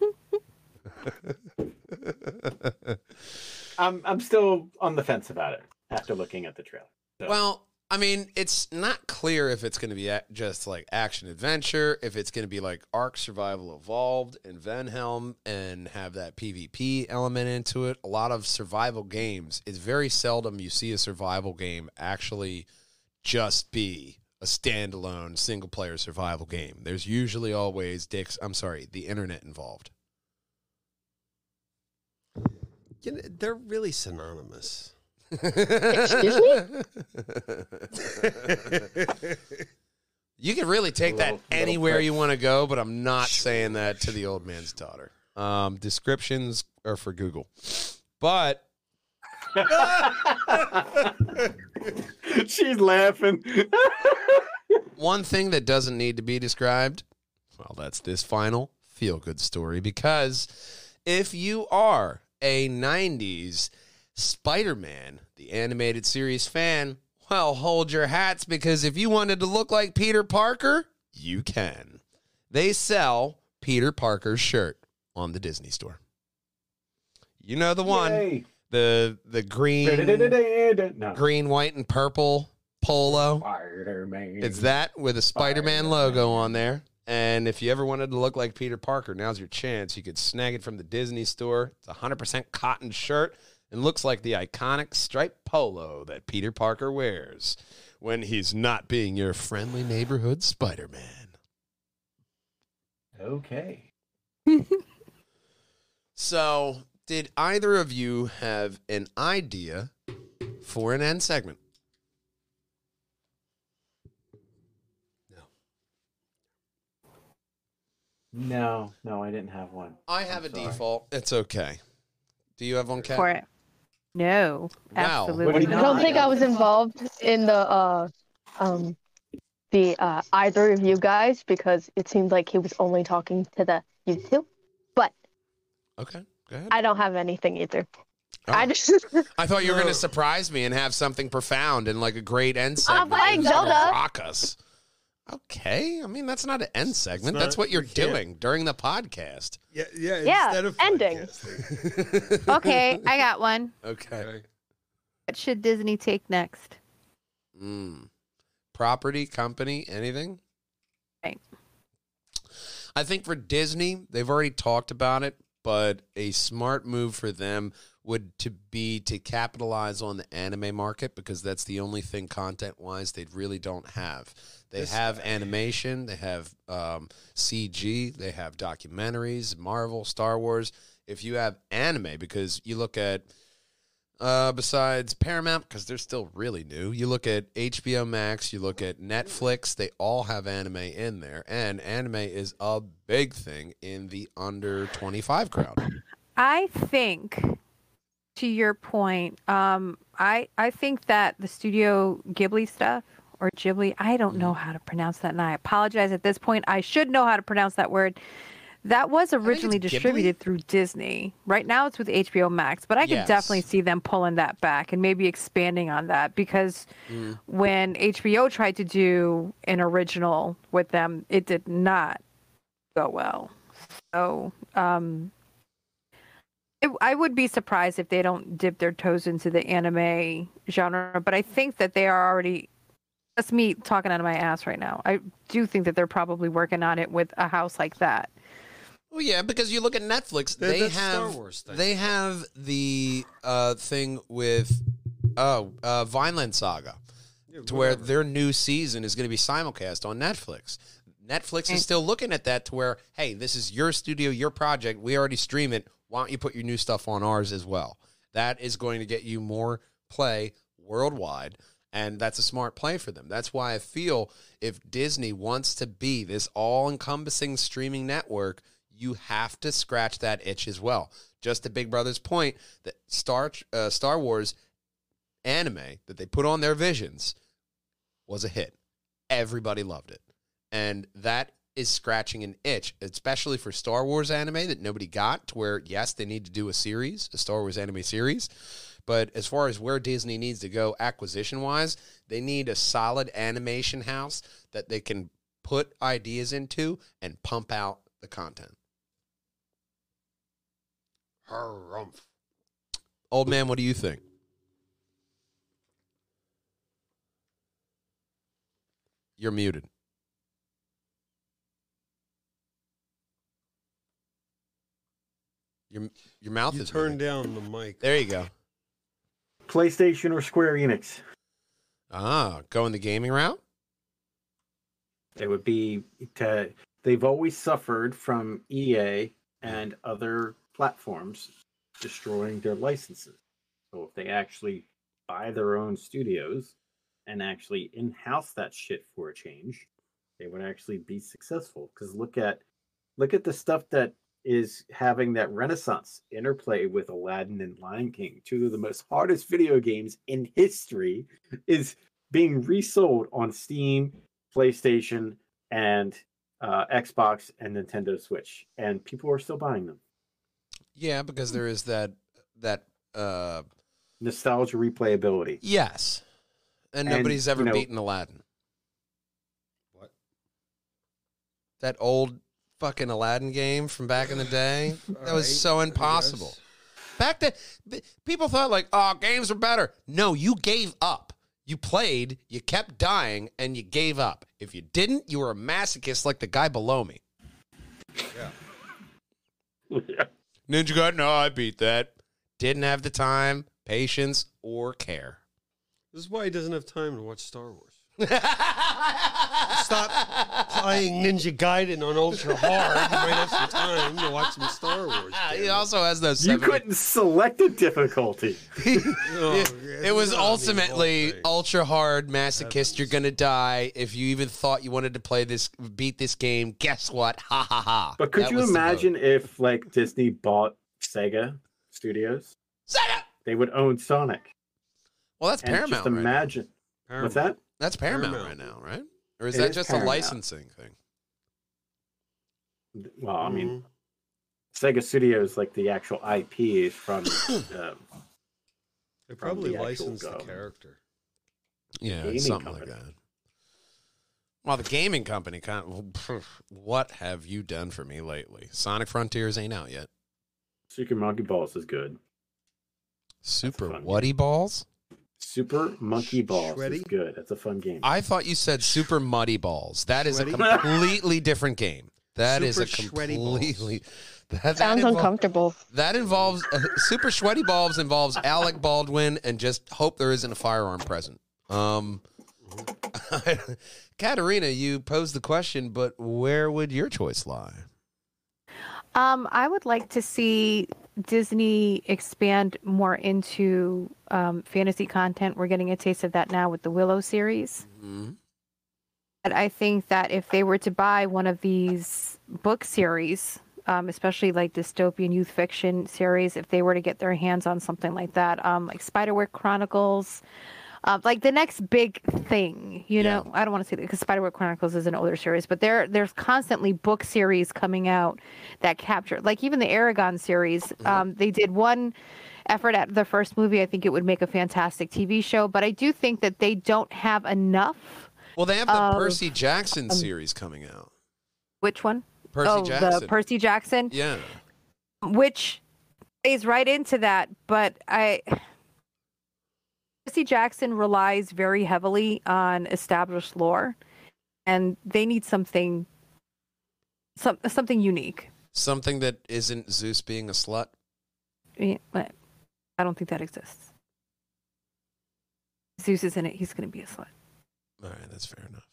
[LAUGHS] I'm I'm still on the fence about it after looking at the trailer. So- Well, I mean, it's not clear if it's going to be just like action adventure, if it's going to be like Ark Survival Evolved and Valheim and have that PvP element into it. A lot of survival games, it's very seldom you see a survival game actually just be a standalone single player survival game. There's usually always dicks, I'm sorry, the internet involved. You know, they're really synonymous. Excuse me? [LAUGHS] You can really take that Little- little anywhere prick. you want to go, but I'm not saying that to the old man's daughter. Um, descriptions are for Google. But [LAUGHS] She's laughing. [LAUGHS] one thing that doesn't need to be described, well, that's this final feel good story. Because if you are a 90s Spider Man, the animated series fan, well, hold your hats because if you wanted to look like Peter Parker, you can. They sell Peter Parker's shirt on the Disney store. You know the one, Yay. the the green, No. green, white, and purple polo. Spider-Man. It's that with a Spider Man Spider-Man. logo on there. And if you ever wanted to look like Peter Parker, now's your chance. You could snag it from the Disney store. It's a 100% cotton shirt and looks like the iconic striped polo that Peter Parker wears. when he's not being your friendly neighborhood Spider Man. Okay. [LAUGHS] So, did either of you have an idea for an end segment? No, no, I didn't have one. I have I'm a sorry. default. It's okay. Do you have one, Kat? for it. No, Wow. absolutely What do you- I not. don't think I was involved in the uh um the uh either of you guys because it seemed like he was only talking to the you two. But Okay, go ahead. I don't have anything either. Oh. I just [LAUGHS] I thought you were going to surprise me and have something profound and like a great end segment. playing that's gonna Zelda. Rock us. Okay, I mean that's not an end segment. not- That's what you're you doing during the podcast. Yeah, yeah. Yeah, instead of ending. Okay, [LAUGHS] I got one. okay. Okay. What should Disney take next? Mm. Property, company, anything? Right. I think for Disney, they've already talked about it, but a smart move for them would to be to capitalize on the anime market because that's the only thing content wise they really don't have. They This have guy. animation, they have um, CG, they have documentaries, Marvel, Star Wars. If you have anime, because you look at uh, besides Paramount, because they're still really new. You look at HBO Max, you look at Netflix, they all have anime in there. And anime is a big thing in the under 25 crowd. I think, to your point, um, I I think that the Studio Ghibli stuff or Ghibli, I don't know how to pronounce that, and I apologize at this point. I should know how to pronounce that word. That was originally Ghibli. distributed through Disney. Right now, it's with HBO Max, but I Yes. definitely see them pulling that back and maybe expanding on that because when HBO tried to do an original with them, it did not go well. So, um, it, I would be surprised if they don't dip their toes into the anime genre, but I think that they are already. That's me talking out of my ass right now. I do think that they're probably working on it with a house like that. Well, yeah, because you look at Netflix, That- they that's Star have Wars thing. they have the uh, thing with oh uh, Vinland Saga, Yeah, to where their new season is going to be simulcast on Netflix. Netflix is still looking at that to where, hey, this is your studio, your project. We already stream it. Why don't you put your new stuff on ours as well? That is going to get you more play worldwide. And that's a smart play for them. That's why I feel if Disney wants to be this all encompassing streaming network, you have to scratch that itch as well. Just to Big Brother's point that Star uh, Star Wars anime that they put on their visions was a hit. Everybody loved it. And that is scratching an itch, especially for Star Wars anime that nobody got to where, yes, they need to do a series, a Star Wars anime series. But as far as where Disney needs to go acquisition wise, they need a solid animation house that they can put ideas into and pump out the content. Harumph. Old man, what do you think? You're muted. Your your mouth You is turn muted. down the mic. There you go. PlayStation or Square Enix? Ah, going the gaming route. It would be to. They've always suffered from EA and other platforms destroying their licenses. So if they actually buy their own studios and actually in-house that shit for a change, they would actually be successful. Because look at look at the stuff that is having that renaissance interplay with Aladdin and Lion King, two of the most hardest video games in history, is being resold on Steam, PlayStation, and uh, Xbox and Nintendo Switch, and people are still buying them. Yeah, because there is that that uh Nostalgia replayability. yes. And, And, nobody's ever you know- beaten Aladdin. What? That old fucking Aladdin game from back in the day. [LAUGHS] That was Alright, so impossible. Back then, people thought like, "Oh, games are better." No, you gave up. You played, you kept dying, and you gave up. If you didn't, you were a masochist like the guy below me. Yeah. [LAUGHS] yeah. Ninja God, no, I beat that. Didn't have the time, patience, or care. This is why he doesn't have time to watch Star Wars. Stop playing Ninja Gaiden on ultra hard. You might have some time to watch some Star Wars. [LAUGHS] He also has those. You 70 couldn't select a difficulty. [LAUGHS] Oh, it, it was not the whole ultimately ultra hard masochist. You're gonna die if you even thought you wanted to play this, beat this game. Guess what? Ha ha ha. But could That you was the vote. imagine if like Disney bought Sega Studios? Sega! They would own Sonic. Well, that's And Paramount. just right now. imagine. What's that? That's Paramount, Paramount. right now, right? Or is It that is just Paramount. a licensing thing? Well, I mean, Mhm. Sega Studios, like the actual IP, is from. [COUGHS] uh, they probably the licensed the character. Yeah, Gaming something company. like that. Well, the gaming company kind of. What have you done for me lately? Sonic Frontiers ain't out yet. Super Monkey Balls is good. Super fun Whatty Balls? Super Monkey Balls is good. That's a fun game. I thought you said Super Muddy Balls. That is a completely different game. That is a Super Shreddy Balls. completely. [LAUGHS] That, that Sounds invol- uncomfortable. That involves uh, Super Sweaty Balls involves Alec Baldwin and just hope there isn't a firearm present. Um, [LAUGHS] Katerina, you posed the question, but where would your choice lie? Um, I would like to see Disney expand more into um, fantasy content. We're getting a taste of that now with the Willow series. Mhm. But I think that if they were to buy one of these book series, um, especially like dystopian youth fiction series, if they were to get their hands on something like that, um, like Spiderwick Chronicles, uh, like the next big thing, you Yeah. know, I don't want to say that because Spiderwick Chronicles is an older series, but there there's constantly book series coming out that capture, like even the Eragon series. Um, they did one effort at the first movie. I think it would make a fantastic TV show, but I do think that they don't have enough. Well, they have the Um, Percy Jackson series coming out. Which one? Percy oh, Jackson. the Percy Jackson, yeah. which plays right into that. But I, Percy Jackson relies very heavily on established lore, and they need something, some something unique. Something that isn't Zeus being a slut. Yeah, but I don't think that exists. Zeus is in it. He's going to be a slut. All right, that's fair enough.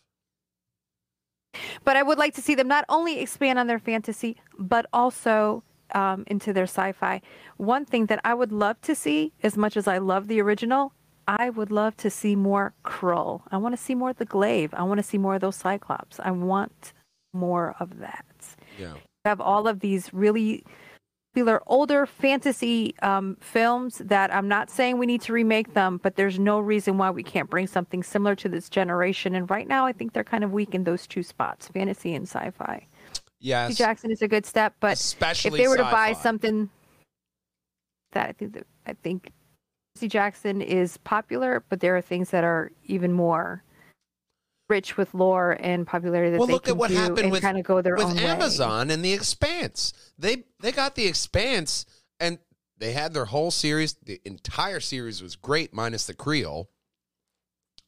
But I would like to see them not only expand on their fantasy, but also um, into their sci-fi. One thing that I would love to see, as much as I love the original, I would love to see more Krull. I want to see more of the Glaive. I want to see more of those Cyclops. I want more of that. Yeah. have all of these really popular older fantasy um, films that I'm not saying we need to remake them, but there's no reason why we can't bring something similar to this generation. And right now, I think they're kind of weak in those two spots, fantasy and sci-fi. Yes. Percy Jackson is a good step, but Especially if they were to buy sci-fi. something that I think that I think Percy Jackson is popular, but there are things that are even more rich with lore and popularity that Well, they look can at what do happened with kind of go their own with way. Amazon and the Expanse. They they got the Expanse and they had their whole series. The entire series was great, minus the Creole.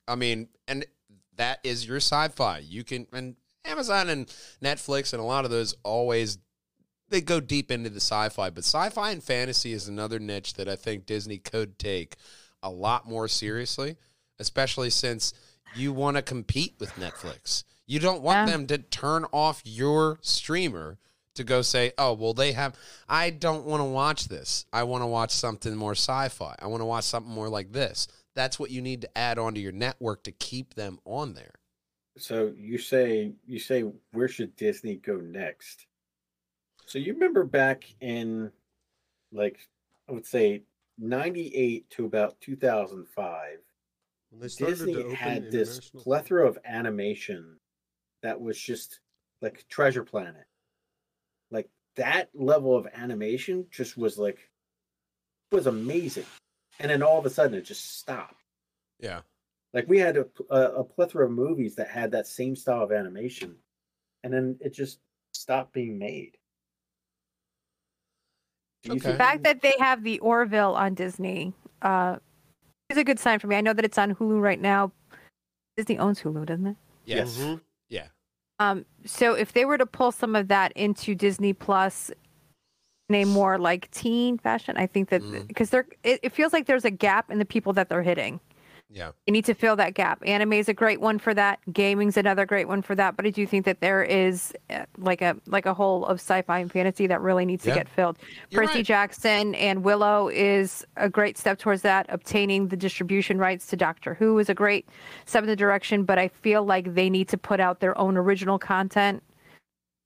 I mean, and that is your sci-fi. You can and Amazon and Netflix and a lot of those always they go deep into the sci-fi, but sci-fi and fantasy is another niche that I think Disney could take a lot more seriously, especially since you want to compete with Netflix. You don't want Yeah. them to turn off your streamer to go say, "Oh, well they have I don't want to watch this. I want to watch something more sci-fi. I want to watch something more like this." That's what you need to add onto your network to keep them on there. So you say you say where should Disney go next? So you remember back in like I would say 98 to about 2005 they Disney had this plethora of animation that was just like Treasure Planet. Like that level of animation just was like was amazing. And then all of a sudden it just stopped. Yeah. Like we had a, a, a plethora of movies that had that same style of animation, and then it just stopped being made. Do you Okay. The fact that they have the Orville on Disney uh, is a good sign for me. I know that it's on Hulu right now. Disney owns Hulu, doesn't it? Yes. Mhm. Yeah. Um, so if they were to pull some of that into Disney Plus in a more like teen fashion, I think that Mm. because they're it, it feels like there's a gap in the people that they're hitting. Yeah. You need to fill that gap. Anime is a great one for that. Gaming's another great one for that. But I do think that there is uh, like a like a hole of sci-fi and fantasy that really needs Yeah. to get filled. You're Percy right. Jackson and Willow is a great step towards that. Obtaining the distribution rights to Doctor Who is a great step in the direction. But I feel like they need to put out their own original content.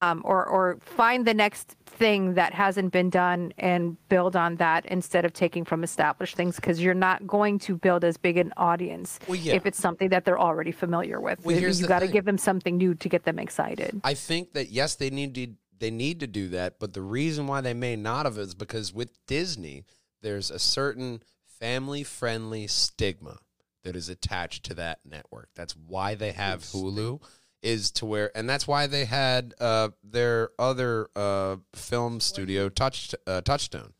Um, or, or find the next thing that hasn't been done and build on that instead of taking from established things because you're not going to build as big an audience Well, yeah. if it's something that they're already familiar with. Well, You- here's you the got to give them something new to get them excited. I think that yes, they need to they need to do that, but the reason why they may not have is because with Disney, there's a certain family friendly stigma that is attached to that network. That's why they have Hulu is to where and that's why they had uh, their other uh, film studio touch uh, touchstone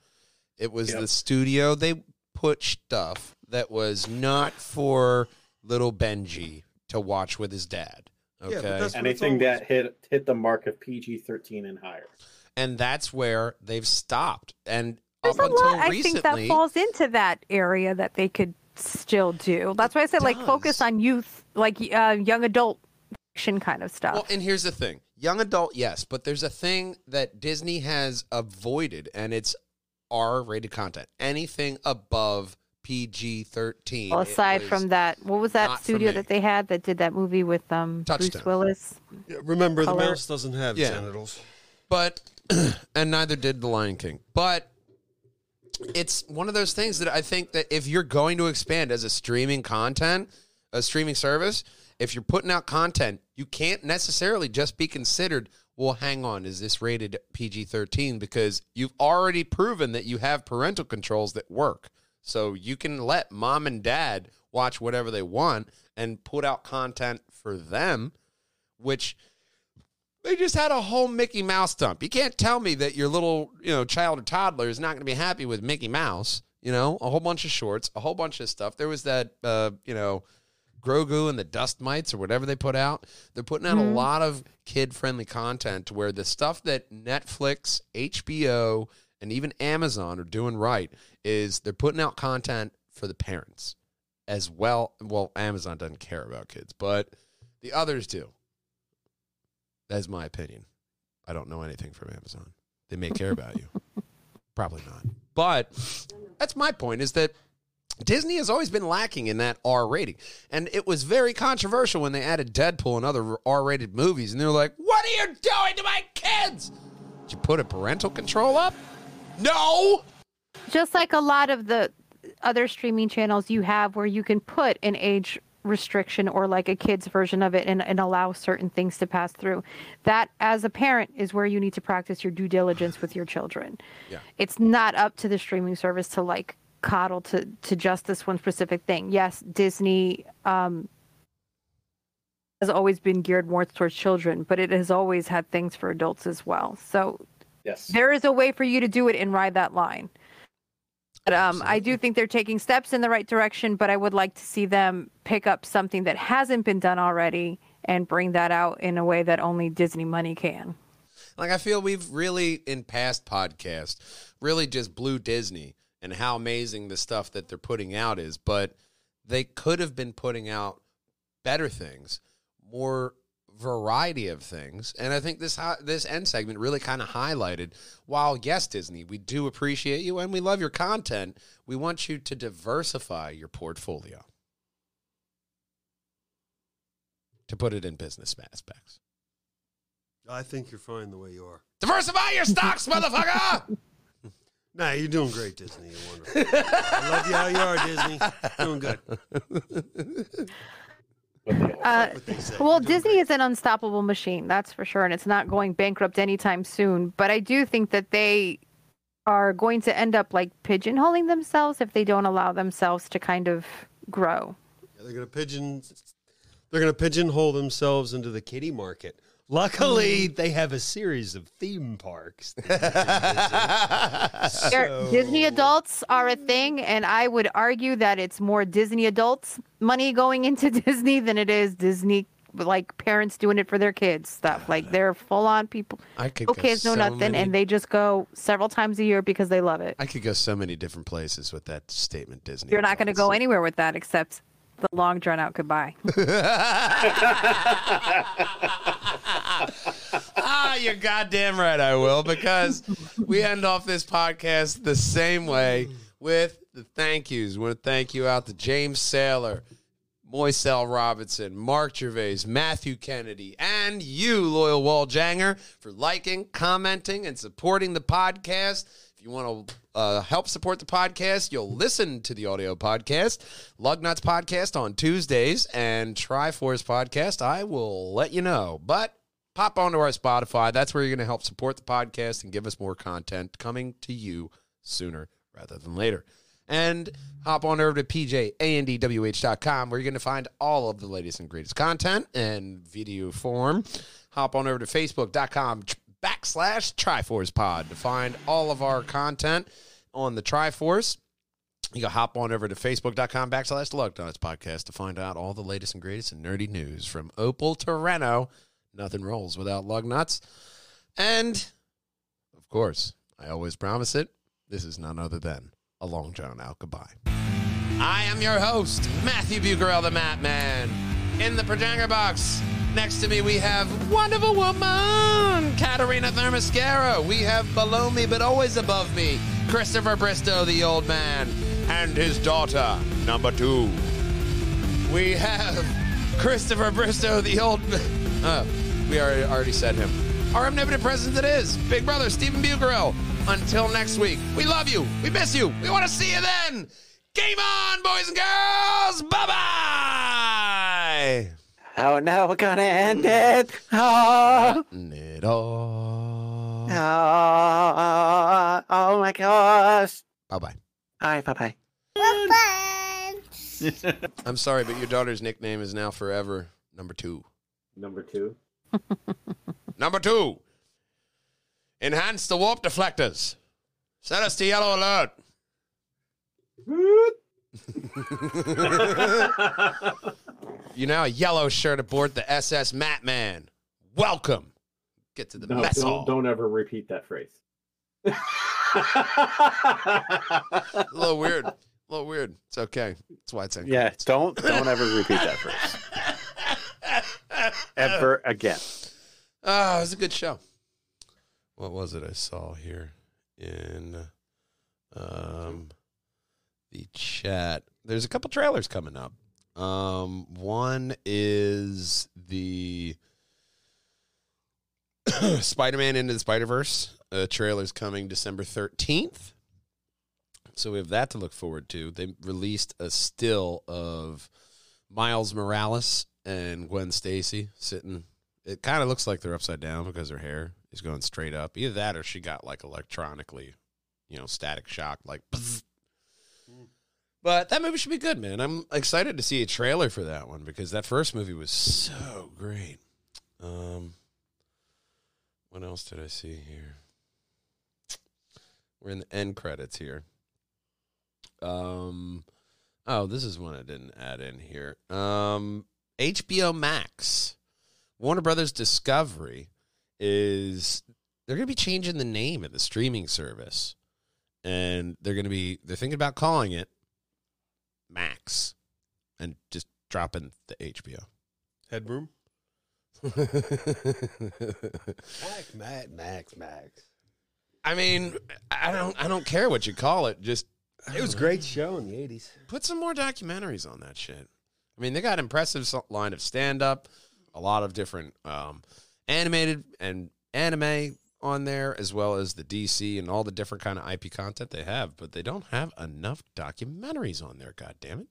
it was Yep. the studio they put stuff that was not for little benji to watch with his dad okay that's- what it's Anything always- that hit hit the mark of PG thirteen and higher. and that's where they've stopped. And There's up a until lot I think that falls into that area that they could still do. That's why I said like focus on youth, like uh, young adult fiction kind of stuff. well, and here's the thing: young adult, yes, but there's a thing that Disney has avoided, and it's R-rated content. Anything above PG-13. Well, aside from that, what was that studio that they had that did that movie with um, Bruce Willis? Yeah, remember, Color. the mouse doesn't have Yeah. genitals. but [CLEARS THROAT] and neither did the Lion King. But it's one of those things that I think that if you're going to expand as a streaming content, a streaming service, if you're putting out content, you can't necessarily just be considered. Well, hang on, is this rated PG 13? Because you've already proven that you have parental controls that work. So you can let mom and dad watch whatever they want and put out content for them, which they just had a whole Mickey Mouse dump. You can't tell me that your little, you know, child or toddler is not going to be happy with Mickey Mouse. You know, a whole bunch of shorts, a whole bunch of stuff. There was that, uh, you know, Grogu and the Dust Mites or whatever they put out. They're putting out a mm-hmm. lot of kid-friendly content where the stuff that Netflix, HBO, and even Amazon are doing right is they're putting out content for the parents as well. Well, Amazon doesn't care about kids, but the others do. That's my opinion. I don't know anything from Amazon. They may care about you. [LAUGHS] Probably not. But that's my point is that Disney has always been lacking in that R rating. And it was very controversial when they added Deadpool and other R rated movies. And they're like, what are you doing to my kids? Did you put a parental control up? No. just like a lot of the other streaming channels you have where you can put an age restriction or like a kid's version of it and, and allow certain things to pass through that as a parent is where you need to practice your due diligence with your children Yeah. it's not up to the streaming service to like coddle to to just this one specific thing yes disney um has always been geared more towards children but it has always had things for adults as well so Yes. there is a way for you to do it and ride that line. But um, I do think they're taking steps in the right direction, but I would like to see them pick up something that hasn't been done already and bring that out in a way that only Disney money can. Like I feel we've really in past podcasts really just blew Disney and how amazing the stuff that they're putting out is, but they could have been putting out better things, more variety of things, and I think this this end segment really kind of highlighted. While yes, Disney, we do appreciate you and we love your content, we want you to diversify your portfolio. To put it in business aspects. I think you're fine the way you are. Diversify your stocks, motherfucker! [LAUGHS] Nah, you're doing great, Disney. You're wonderful. I love you how you are, Disney. Doing good. Uh, What they say. well, Disney great. is an unstoppable machine, that's for sure, and it's not going bankrupt anytime soon. But I do think that they are going to end up like pigeonholing themselves if they don't allow themselves to kind of grow. Yeah, they're gonna pigeon. They're gonna pigeonhole themselves into the kitty market. Luckily, hmm. they have a series of theme parks. [LAUGHS] So- Disney adults are a thing, and I would argue that it's more Disney adults money going into [LAUGHS] Disney than it is Disney like parents doing it for their kids stuff. Ah, like they're full on people. I could No go kids, no so nothing, many- and they just go several times a year because they love it. I could go so many different places with that statement, Disney. You're not going to go anywhere with that except the long drawn out goodbye. [LAUGHS] ah, you're goddamn right, I will, because we end off this podcast the same way with the thank yous. We want to thank you out to James Saylor, Moiselle Robinson, Mark Gervais, Matthew Kennedy, and you, Loyal Walljanger, for liking, commenting, and supporting the podcast. If you want to uh, help support the podcast, you'll listen to the audio podcast, Lugnuts podcast on Tuesdays, and Try-Force podcast. I will let you know. But pop onto our Spotify. That's where you're going to help support the podcast and give us more content coming to you sooner rather than later. And hop on over to pjandwh.com where you're going to find all of the latest and greatest content and video form. Hop on over to facebook.com backslash Try-Force Pod to find all of our content on the Try-Force. You can hop on over to facebook.com backslash the podcast to find out all the latest and greatest and nerdy news from Opal to Renault. Nothing rolls without lug nuts. And of course, I always promise it. This is none other than a long drawn out goodbye. I am your host, Matthew Bucarell, the Mattman. In the Projanger box, next to me we have Wonderful Woman, Katarina Thermascara. We have below me, but always above me, Christopher Bristow, the old man, and his daughter, number two. We have Christopher Bristow, the old. Uh, we already, already said him. Our omnipotent presence it is, Big Brother Stephen Bucarell. Until next week, we love you. We miss you. We want to see you then. Game on, boys and girls. Bye bye. Oh no, we're gonna end it. Oh, It all. oh, oh my gosh. Bye bye. Bye, bye, bye. Bye-bye. [LAUGHS] I'm sorry, but your daughter's nickname is now forever number two. Number two. [LAUGHS] Number two. Enhance the warp deflectors. Set us to yellow alert. [LAUGHS] You're now a yellow shirt aboard the SS Mattman. Welcome. Get to the No, mess hall. don't, don't ever repeat that phrase. A little weird. A little weird. It's okay. That's why it's in. yeah, don't don't ever repeat that [LAUGHS] phrase ever again. Oh, it was a good show. What was it I saw here in um the chat? There's a couple trailers coming up. Um one is the [COUGHS] Spider-Man into the Spider-Verse. Uh, trailer's coming December 13th. So we have that to look forward to. They released a still of Miles Morales and Gwen Stacy sitting it kind of looks like they're upside down because her hair is going straight up. Either that or she got like electronically, you know, static shock, like. bzz. [LAUGHS] But that movie should be good, man. I'm excited to see a trailer for that one because that first movie was so great. Um, what else did I see here? We're in the end credits here. Um, oh, this is one I didn't add in here. Um, HBO Max. Warner Brothers Discovery is they're going to be changing the name of the streaming service, and they're going to be they're thinking about calling it Max, and just dropping the HBO. Headroom. Max, Max, Max, Max. I mean, I don't I don't care what you call it. Just It was a great show in the eighties. put some more documentaries on that shit. I mean, they got impressive line of stand up, a lot of different um, animated and anime on there, as well as the DC and all the different kind of IP content they have. But they don't have enough documentaries on there. God damn it!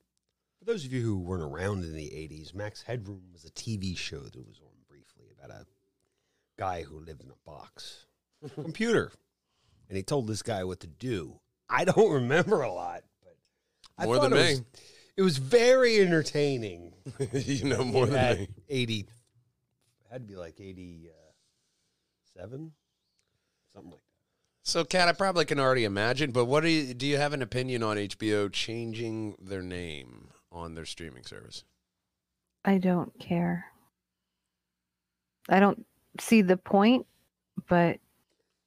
For those of you who weren't around in the eighties, Max Headroom was a TV show that was on briefly about a guy who lived in a box, [LAUGHS] computer, and he told this guy what to do. I don't remember a lot, but I More thought than it me. Was, it was very entertaining. [LAUGHS] you know more than At me. Eighty had to be like eighty-seven, something like that. So, Kat, I probably can already imagine. But what do you do? You have an opinion on HBO changing their name on their streaming service? I don't care. I don't see the point, but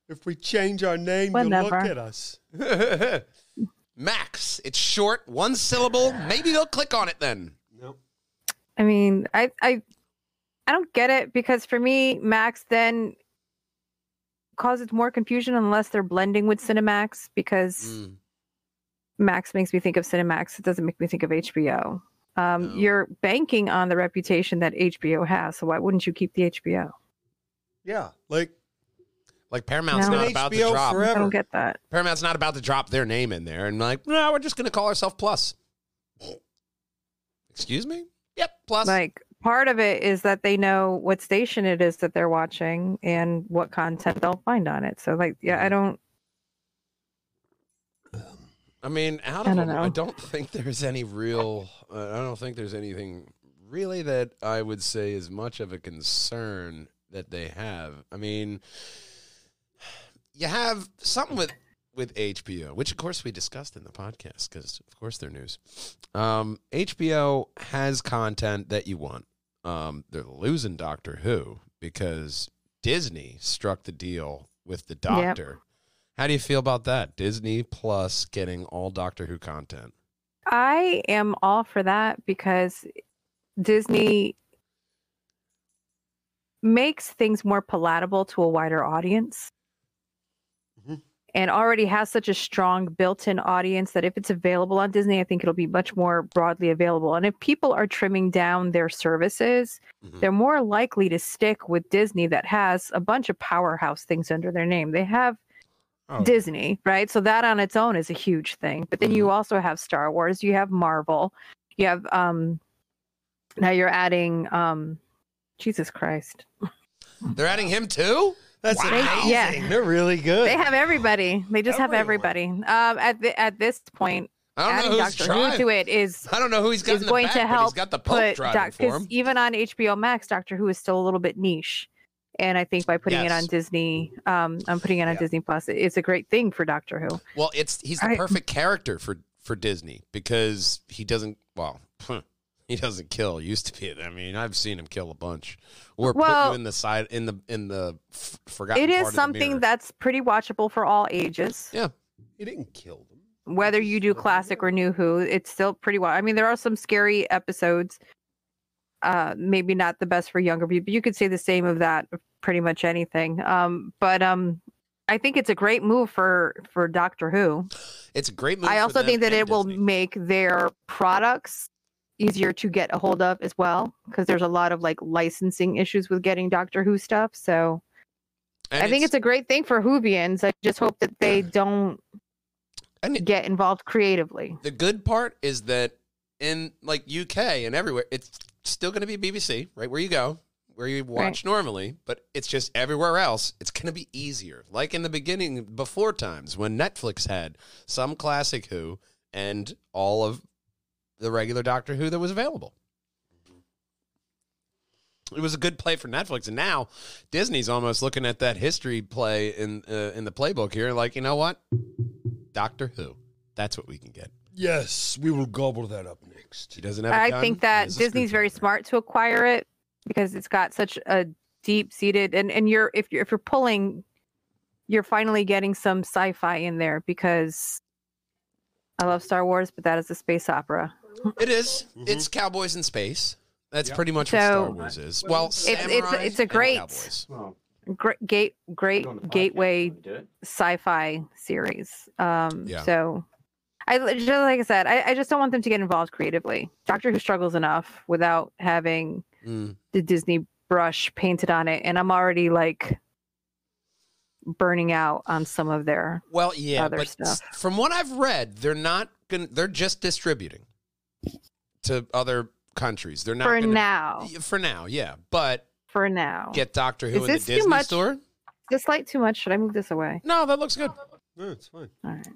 If we change our name, Whatever. you'll look at us. [LAUGHS] Max. It's short, one syllable. Maybe they'll click on it then. Nope. I mean, I I I don't get it because for me, Max then causes more confusion unless they're blending with Cinemax because Mm. Max makes me think of Cinemax. It doesn't make me think of HBO. Um, No. You're banking on the reputation that HBO has, so why wouldn't you keep the HBO? Yeah, like Like Paramount's No. not Been about to drop. forever. I don't get that. Paramount's not about to drop their name in there and like, no, we're just going to call ourselves Plus. [SNIFFS] Excuse me? Yep, Plus. Like part of it is that they know what station it is that they're watching and what content they'll find on it. So like, yeah, I don't. I mean, out I don't them, I don't think there's any real. Uh, I don't think there's anything really that I would say is much of a concern that they have. I mean, you have something with with HBO, which of course we discussed in the podcast because of course they're news. Um, HBO has content that you want. Um, they're losing Doctor Who because Disney struck the deal with the Doctor. How do you feel about that? Disney Plus getting all Doctor Who content. I am all for that because Disney makes things more palatable to a wider audience. And already has such a strong built-in audience that if it's available on Disney, I think it'll be much more broadly available. And if people are trimming down their services, Mhm. they're more likely to stick with Disney that has a bunch of powerhouse things under their name. They have Oh. Disney, right? So that on its own is a huge thing. But then you also have Star Wars, you have Marvel, you have um now you're adding um Jesus Christ. They're adding him too. That's Wow. amazing. Yeah. They're really good. They have everybody. They just have everybody. Um at the, at this point, I don't adding know who's Doctor. Who to it is I don't know who he's got is going back, to help He's got the Pope driving Doc for him. even on HBO Max, Doctor Who is still a little bit niche. And I think by putting it on Disney, um, I'm putting it on Yeah. Disney Plus. It's a great thing for Doctor Who. Well, it's he's the I- perfect character for for Disney because he doesn't. Well, [LAUGHS] he doesn't kill. Used to be. I mean, I've seen him kill a bunch, or put you in the side in the in the f- forgotten. It is something that's pretty watchable for all ages. Yeah. He didn't kill them. whether you do classic or new who it's still pretty well i mean there are some scary episodes uh maybe not the best for younger people you could say the same of that pretty much anything um but um i think it's a great move for for doctor who It's a great move. i also think that it will make their products easier to get a hold of as well because there's a lot of like licensing issues with getting doctor who stuff so And i think it's a great thing for whovians i just hope that they [CLEARS THROAT] don't it- get involved creatively the good part is that in like UK and everywhere, it's still going to be BBC, right where you go, where you watch normally, but it's just everywhere else. It's going to be easier. Like in the beginning, before times when Netflix had some classic Who and all of the regular Doctor Who that was available. It was a good play for Netflix, and now Disney's almost looking at that history play in uh, in the playbook here, like you know what, Doctor Who, that's what we can get. Yes, we will gobble that up next. He doesn't have. a I gun, think that Disney's very screwdriver. smart to acquire it because it's got such a deep seated and and you're if you're if you're pulling you're finally getting some sci-fi in there because I love Star Wars, but that is a space opera. [LAUGHS] It is. Mhm. It's cowboys in space. That's Yep. pretty much what Star Wars is. Well, it's- it's a- it's a and great- Great gate great go on the podcast, gateway you wanna do it? sci-fi series. Um Yeah. so I just like I said, I, I just don't want them to get involved creatively. Doctor Who struggles enough without having Mm. the Disney brush painted on it, and I'm already like burning out on some of their. Well, yeah, Other but stuff. from what I've read, they're not going. to They're just distributing to other countries. They're not For gonna, now, For now, yeah, but for now. get Doctor Who Is in the this too Disney much? store. Is this light too much? Should I move this away? No, that looks good. No, it's fine. All right,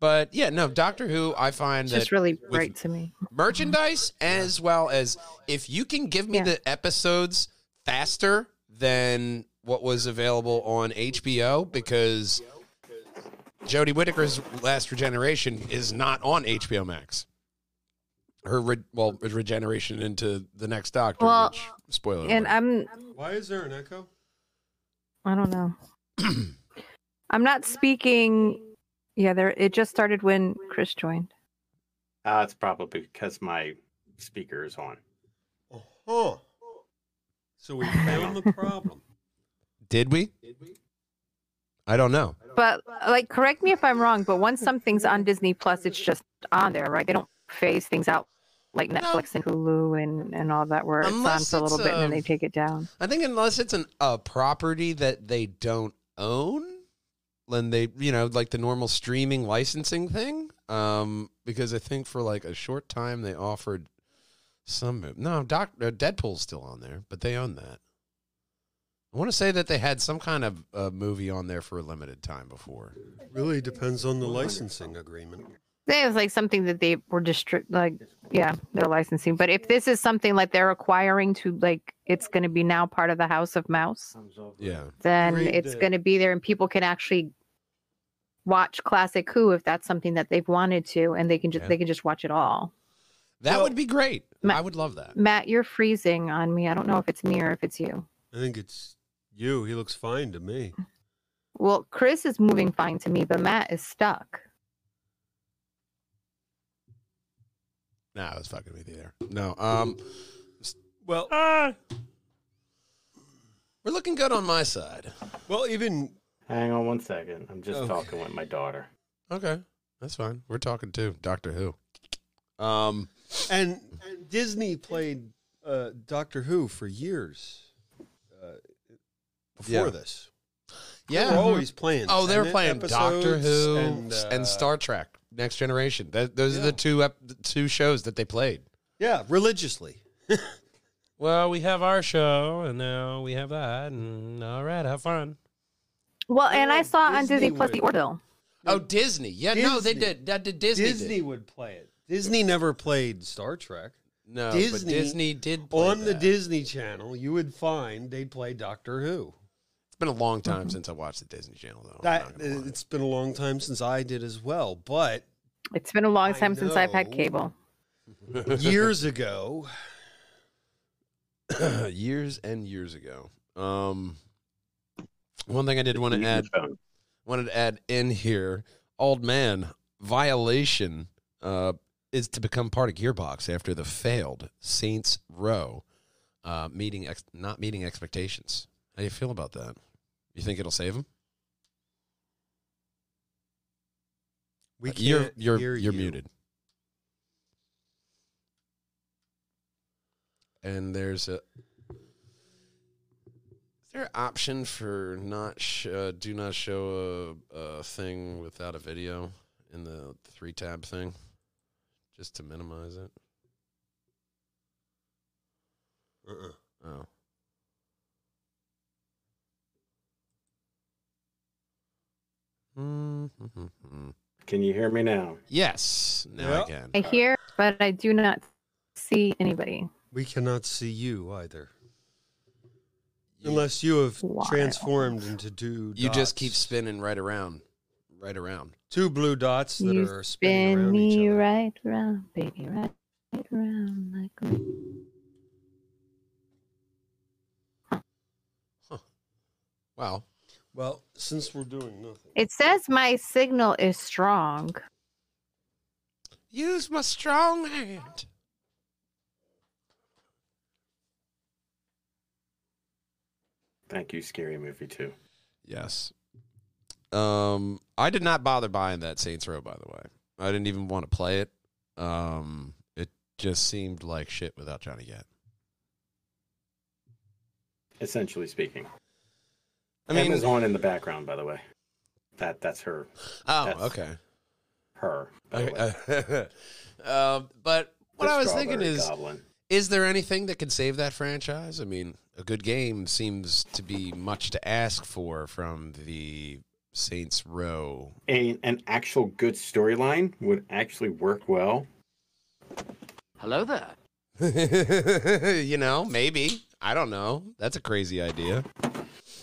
But yeah, no, Doctor Who. I find it's that just really bright to me. merchandise as well as if you can give me Yeah. the episodes faster than what was available on HBO because Jodie Whittaker's Last Regeneration is not on HBO Max. Her re- well regeneration into the next Doctor. Well, which, spoiler. And alert. I'm Why is there an echo? I don't know. [CLEARS THROAT] I'm not speaking. Yeah, there. It just started when Chris joined. Uh, it's probably because my speaker is on. Huh. So we [LAUGHS] found the problem. Did we did we? I don't know. But like, correct me if I'm wrong, but once something's on Disney Plus, it's just on there, right? They don't phase things out like Netflix and Hulu and, and all that, where it's on for a little it's, bit and then um, they take it down. I think unless it's an a property that they don't own, then they you know like the normal streaming licensing thing. Um, because I think for like a short time they offered some no Doc uh, Deadpool's still on there, but they own that. I want to say that they had some kind of uh, movie on there for a limited time before. Really depends on the licensing agreement. It was like something that they were distri- like, yeah, they're licensing. But if this is something like they're acquiring to like, it's going to be now part of the House of Mouse, Yeah, then Read it's the- going to be there and people can actually watch classic Who if that's something that they've wanted to, and they can just Yeah. they can just watch it all. that Well- would be great. Ma- I would love that. Matt, you're freezing on me. I don't know if it's me or if it's you. I think it's you. He looks fine to me. Well, Chris is moving fine to me, but Matt is stuck. Nah, I was fucking with you there. No, um, Well, we're looking good on my side. well, even Hang on one second. I'm just Okay. talking with my daughter. Okay, that's fine. We're talking too. Doctor Who. Um, and Disney played uh, Doctor Who for years uh, before Yeah. this. yeah. they were always playing. Oh, they were playing Doctor Who and, and, uh, Star Trek: Next Generation. That, those are the two ep- two shows that they played. Yeah, religiously. [LAUGHS] Well, we have our show, and now we have that, and all right, have fun. Well, and I know, saw on Disney Disney Plus would- the Orville. Oh, Disney. Yeah, no, they did. That did Disney. Disney, did. would play it. Disney never played Star Trek. No, but Disney- Disney did play On the. Disney Channel, you would find they'd play Doctor Who. It's been a long time since I watched the Disney Channel, though. That not gonna lie. it's been a long time since I did as well, but It's been a long I time since I've had cable. [LAUGHS] [LAUGHS] years ago, [CLEARS THROAT] years and years ago. Um, one thing I did want to add Phone. wanted to add in here, old man Volition uh, is to become part of Gearbox after the failed Saints Row uh, meeting ex- not meeting expectations. How do you feel about that? You think it'll save him? we can't you're you're hear you're you. muted. And there's a is there an option for not sh- uh, do not show a, a thing without a video in the three tab thing, just to minimize it? Uh-uh. Oh. Mm-hmm. Can you hear me now? Yes, now I can. I hear, but I do not see anybody. We cannot see you either, unless you have Wild. transformed into two. You just keep spinning right around, right around. two blue dots that You are spinning spin around each me other. right round, baby, right, right round like a... Wow. Well, since we're doing nothing, It says my signal is strong. Use my strong hand. Thank you, Scary Movie 2. Yes. Um, I did not bother buying that Saints Row. By the way, I didn't even want to play it. Um, it just seemed like shit without Johnny Gat. Essentially speaking. I mean, Emma's on in the background, by the way. That that's her. oh, that's- okay. Her. by the way. Okay. [LAUGHS] um, but what The I was thinking is, Goblin. is there anything that could save that franchise? I mean, a good game seems to be much to ask for from the Saints Row. A, an actual good storyline would actually work well. Hello there. [LAUGHS] you know, maybe. I don't know. That's a crazy idea.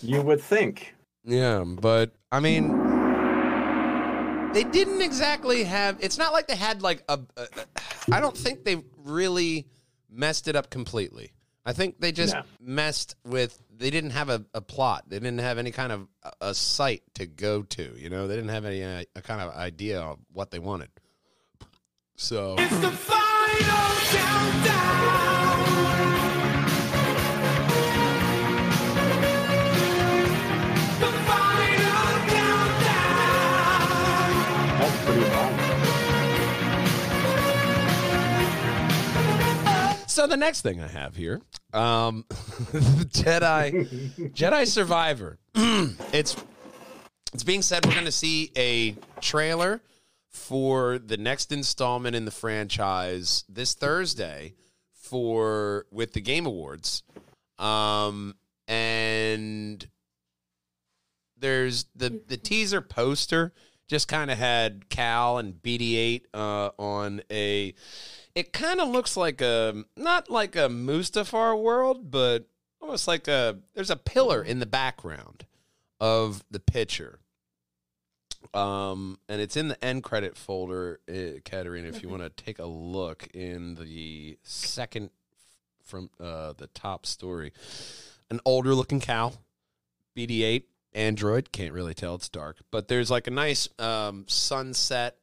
You would think. Yeah, but I mean, they didn't exactly have. It's not like they had like a. a I don't think they really messed it up completely. I think they just No. messed with. They didn't have a, a plot. They didn't have any kind of a, a site to go to. You know, they didn't have any uh, a kind of idea of what they wanted. So It's the final countdown. So the next thing I have here, um, [LAUGHS] Jedi Jedi Survivor. [CLEARS THROAT] it's it's being said we're going to see a trailer for the next installment in the franchise this Thursday for with the Game Awards. Um, and there's the the teaser poster just kind of had Cal and BD8 uh, on a. It kind of looks like a not like a Mustafar world, but almost like a. There's a pillar in the background of the picture. Um, and it's in the end credit folder, uh, Katarina. If you want to take a look in the second from uh, the top story, an older looking Cal, BD8 Android. Can't really tell; it's dark. But there's like a nice um, sunset,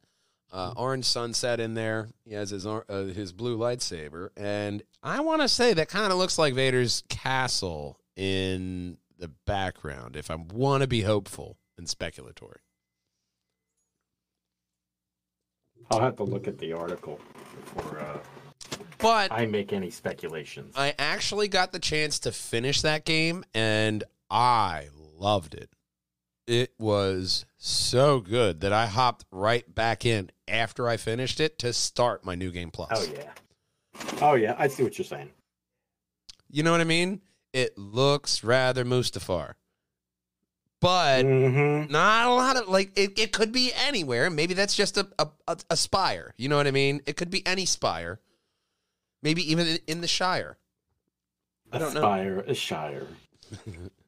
uh, orange sunset in there. He has his uh, his blue lightsaber, and I want to say that kind of looks like Vader's castle in the background. If I want to be hopeful and speculatory. I'll have to look at the article before uh, But I make any speculations. I actually got the chance to finish that game and I loved it. It was so good that I hopped right back in after I finished it to start my new game plus. Oh yeah. Oh yeah, I see what you're saying. You know what I mean? It looks rather Mustafar. But Mm-hmm. not a lot of like it, it could be anywhere. Maybe that's just a, a a a spire. You know what I mean? It could be any spire. Maybe even in, the Shire. I don't know. Aspire, a Shire. [LAUGHS]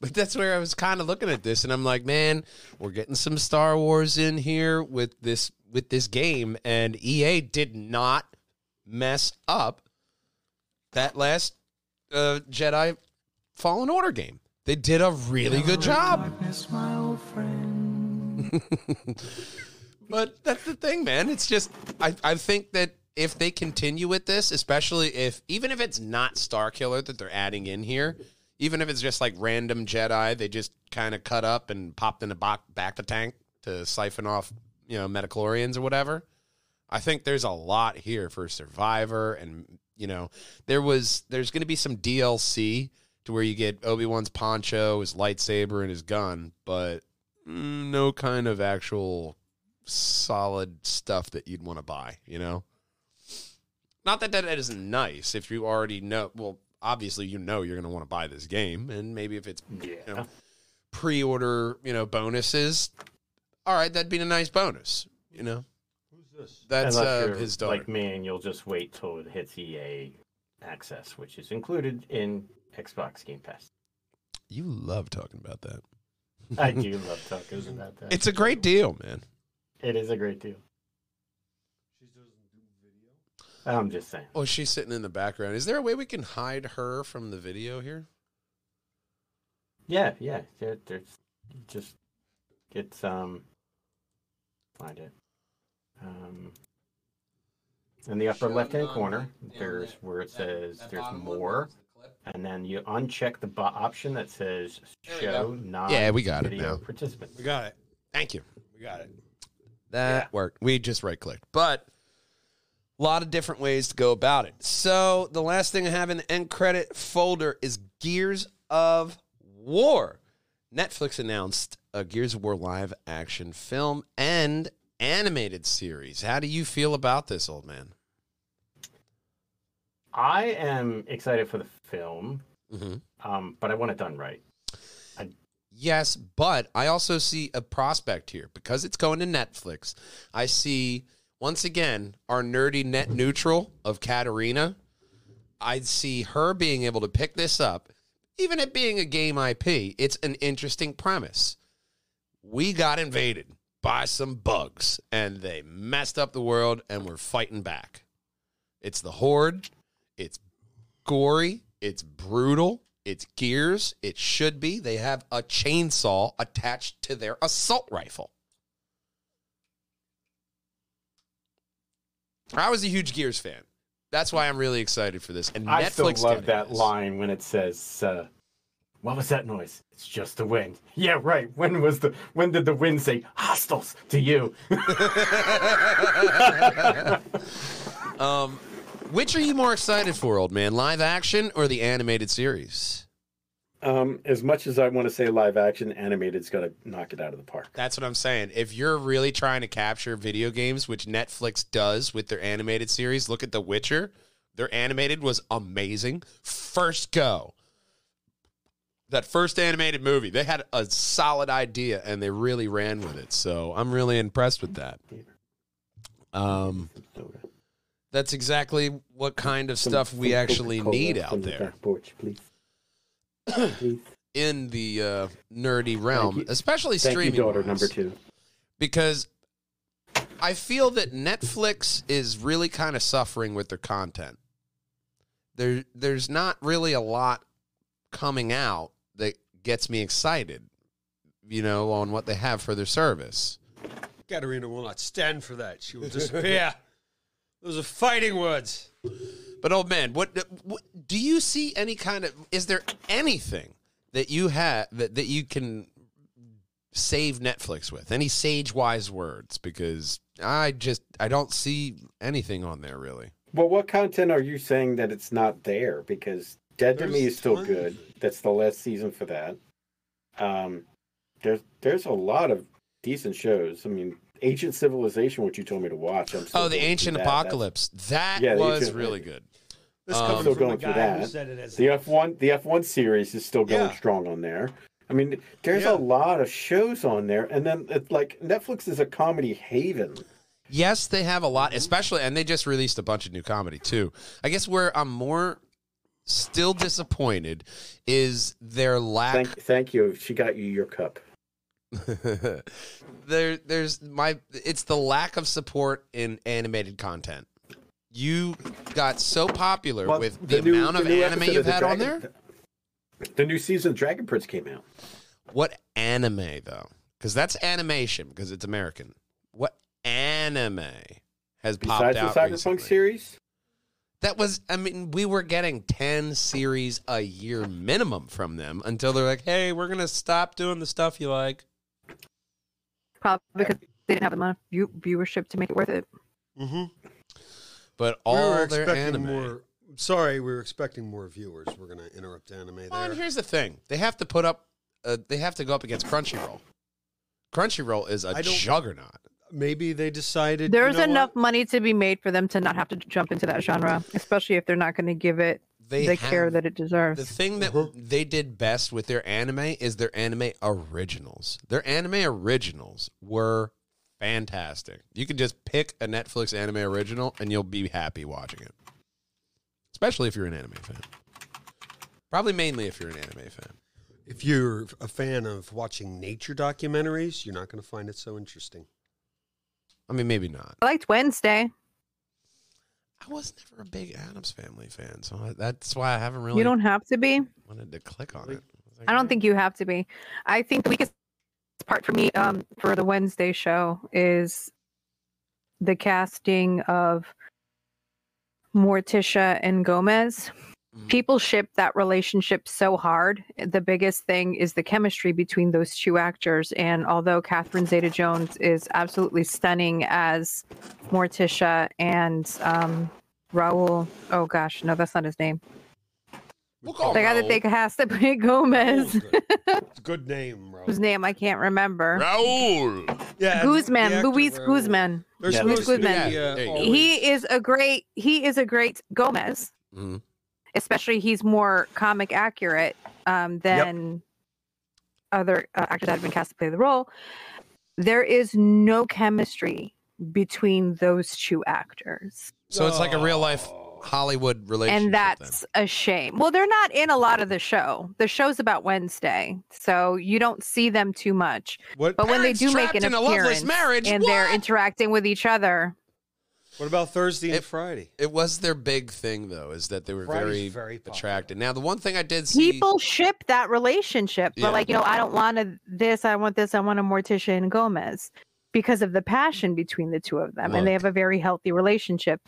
But that's where I was kind of looking at this, and I'm like, man, we're getting some Star Wars in here with this with this game, and EA did not mess up that last uh, Jedi Fallen Order game. They did a really good job. [LAUGHS] but that's the thing, man. It's just I, I think that if they continue with this, especially if even if it's not Starkiller that they're adding in here, even if it's just like random Jedi, they just kind of cut up and popped in a back back the tank to siphon off, you know, midi-chlorians or whatever. I think there's a lot here for Survivor, and you know, there was there's going to be some DLC to where you get Obi Wan's poncho, his lightsaber, and his gun, but mm, no kind of actual solid stuff that you'd want to buy. You know, not that that isn't nice if you already know. Well, obviously you know you're going to want to buy this game, and maybe if it's Yeah. you know, pre-order, you know, bonuses. All right, that'd be a nice bonus. You know, Who's this? that's uh, his daughter. Like me, and you'll just wait till it hits EA access, which is included in Xbox Game Pass. you love talking about that. I [LAUGHS] do love talking about that. It's a great deal, man. it is a great deal. I'm just saying. Oh, she's sitting in the background. Is there a way we can hide her from the video here? Yeah, yeah. There, there's just get um find it. Um in the upper left hand corner, there's where it says there's more, and then you uncheck the bo- option that says show non Yeah, we got it now. participants. We got it. Thank you. We got it. That Yeah. worked. We just right clicked. But a lot of different ways to go about it. So the last thing I have in the end credit folder is Gears of War. Netflix announced a Gears of War live action film and animated series. How do you feel about this, old man? I am excited for the film, Mm-hmm. um, but I want it done right. Yes, but I also see a prospect here because it's going to Netflix. I see once again our nerdy net neutral of Katarina. I'd see her being able to pick this up, even it being a game IP. It's an interesting premise. We got invaded by some bugs and they messed up the world and we're fighting back. It's the Horde. It's gory. It's brutal. It's gears. It should be. They have a chainsaw attached to their assault rifle. I was a huge Gears fan. That's why I'm really excited for this. And I Netflix still love that line when it says, uh, "What was that noise? It's just the wind." [LAUGHS] Yeah, right. When was the when did the wind say hostiles to you? [LAUGHS] um, Which are you more excited for, old man? Live action or the animated series? Um, as much as I want to say live action, animated's got to knock it out of the park. That's what I'm saying. If you're really trying to capture video games, which Netflix does with their animated series, look at The Witcher. Their animated was amazing. First go. That first animated movie, they had a solid idea and they really ran with it. So I'm really impressed with that. Um, that's exactly what kind of stuff we actually need out there Porch, please. Please. in the uh, nerdy realm, you. especially Thank streaming. you, daughter wise. number two. because I feel that Netflix is really kind of suffering with their content. There, there's not really a lot coming out that gets me excited, you know, on what they have for their service. Katarina will not stand for that. She will disappear. [LAUGHS] Those are fighting words. But old man, what, what do you see? Any kind of is there anything that you have that, that you can save Netflix with? Any sage wise words? Because I just I don't see anything on there really. Well, what content are you saying that it's not there? Because Dead to Me is still tons. good. That's the last season for that. Um, there's there's a lot of decent shows. I mean, Ancient Civilization, what you told me to watch. I'm Oh, the Ancient that. Apocalypse. That Yeah, was Ancient- really good. This Um, comes Still from going through guy who that. said it as The F one the F one series is still going Yeah. strong on there. I mean, there's Yeah. a lot of shows on there, and then it's like Netflix is a comedy haven. Yes, they have a lot, especially, and they just released a bunch of new comedy too. I guess where I'm more still disappointed is their lack. Thank thank you. She got you your cup. [LAUGHS] there, there's my. It's the lack of support in animated content. You got so popular Well, with the, new- amount of the new anime you've of the had on there. The new season of Dragon Prince came out. What anime though? Because that's animation because it's American. What anime has popped out? Besides the out Cyberpunk recently? series, That was, I mean, we were getting 10 series a year minimum from them until they're like, hey, we're going to stop doing the stuff you like. Probably because they didn't have enough view- viewership to make it worth it. Mm-hmm. But we all were their expecting anime. more. Sorry, we were expecting more viewers. We're gonna interrupt anime Well, and here's the thing they have to put up, uh, they have to go up against Crunchyroll. Crunchyroll is a juggernaut. Maybe they decided There's you know enough what? money to be made for them to not have to jump into that genre, especially if they're not going to give it They the care that it deserves. The thing that Uh-huh. they did best with their anime is their anime originals. Their anime originals were fantastic. You can just pick a Netflix anime original and you'll be happy watching it. Especially if you're an anime fan. Probably mainly if you're an anime fan. If you're a fan of watching nature documentaries, you're not going to find it so interesting. I mean, maybe not. I liked Wednesday. I was never a big Addams Family fan, so I- that's why I haven't really You don't have to be. wanted to click on it. was like, I eh. don't think you have to be. I think the weakest part for me um, for the Wednesday show is the casting of Morticia and Gomez. Mhm. People ship that relationship so hard. The biggest thing is the chemistry between those two actors. And although Catherine Zeta Jones is absolutely stunning as Morticia and um, Raul, oh gosh, no, that's not his name. We'll call The guy that they cast to play Gomez, Oh, good. It's a good name, bro. whose name I can't remember. Raul. Yeah, Guzman, actor, Luis Raul. Guzman. They're Yeah, Luis Guzman. Yeah, there you go. always- He is a great. He is a great Gomez. Mhm. Especially, he's more comic accurate um, than other uh, actors that have been cast to play the role. There is no chemistry between those two actors, So it's like a real life. Hollywood relationship. and that's a shame. Well, they're not in a lot of the show. The show's about Wednesday, so you don't see them too much. What? But when they do make an in a appearance marriage, and they're interacting with each other, What about Thursday and It- Friday? It was their big thing, though, is that they were Friday's very, very attracted. Now, the one thing I did see, people ship that relationship but Yeah. like you know i don't want a, this i want this i want a morticia and gomez because of the passion between the two of them and they have a very healthy relationship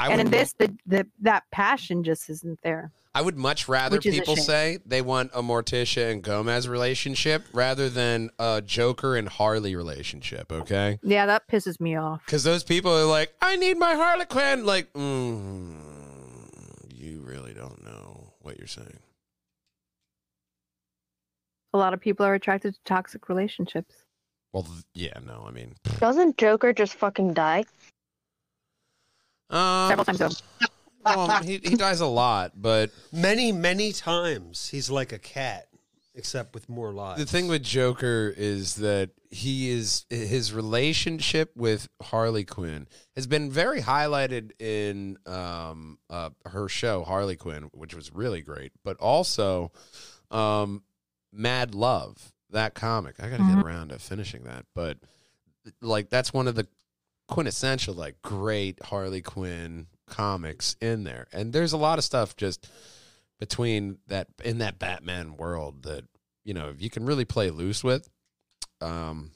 I and would, in this the, the that passion just isn't there I would much rather which is a people say they want a Morticia and Gomez relationship rather than a Joker and Harley relationship. Okay, yeah that pisses me off because those people are like, I need my Harlequin. Like, mm, you really don't know what you're saying. A lot of people are attracted to toxic relationships. Well, yeah, no, I mean, Doesn't Joker just fucking die? Um, Several times over. well, he, he dies a lot, but Many, many times he's like a cat, except with more lives. the thing with Joker is that he is his relationship with Harley Quinn has been very highlighted in um, uh, her show Harley Quinn, which was really great, but also um, Mad Love, that comic. I got to get around to finishing that, but like that's one of the quintessential like great Harley Quinn comics in there, and there's a lot of stuff just between that in that Batman world that you know if you can really play loose with. Um,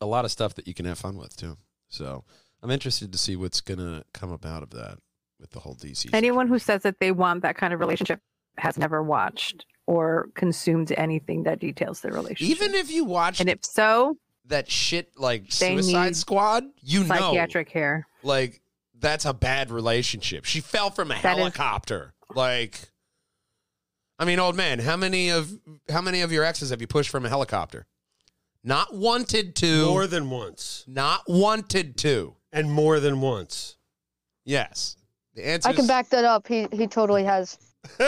a lot of stuff that you can have fun with too. So I'm interested to see what's gonna come about of that with the whole DC. Anyone who says that they want that kind of relationship has never watched or consumed anything that details their relationship. even if you watch and if so, that shit like They Suicide need Squad, you know, psychiatric care. like that's a bad relationship. She fell from a That is- helicopter. Like, I mean, old man, how many of how many of your exes have you pushed from a helicopter? Not wanted to. more than once, not wanted to. and more than once. Yes. The answer I can back that up. He he totally has. [LAUGHS]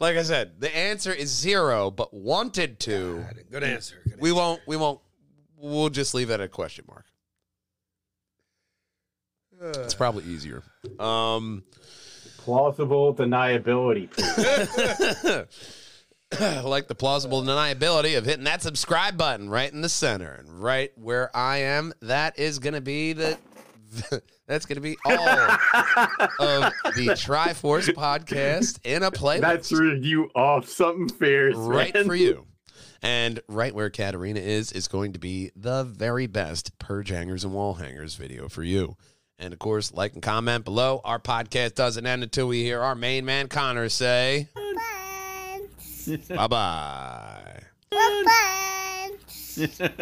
like I said, the answer is zero, but wanted to. Good answer. Good We answer. won't. We won't. We'll just leave that at a question mark. It's probably easier. Um, Plausible deniability. [LAUGHS] [LAUGHS] like the plausible deniability of hitting that subscribe button right in the center and right where I am. That is going to be the. [LAUGHS] That's going to be all of the Try-Force podcast in a playlist. That's review off something fierce, right man. for you. And right where Katarina is is going to be the very best purge hangers and wall hangers video for you. And of course, like and comment below. Our podcast doesn't end until we hear our main man Connor say Bye. bye bye. Bye. [LAUGHS]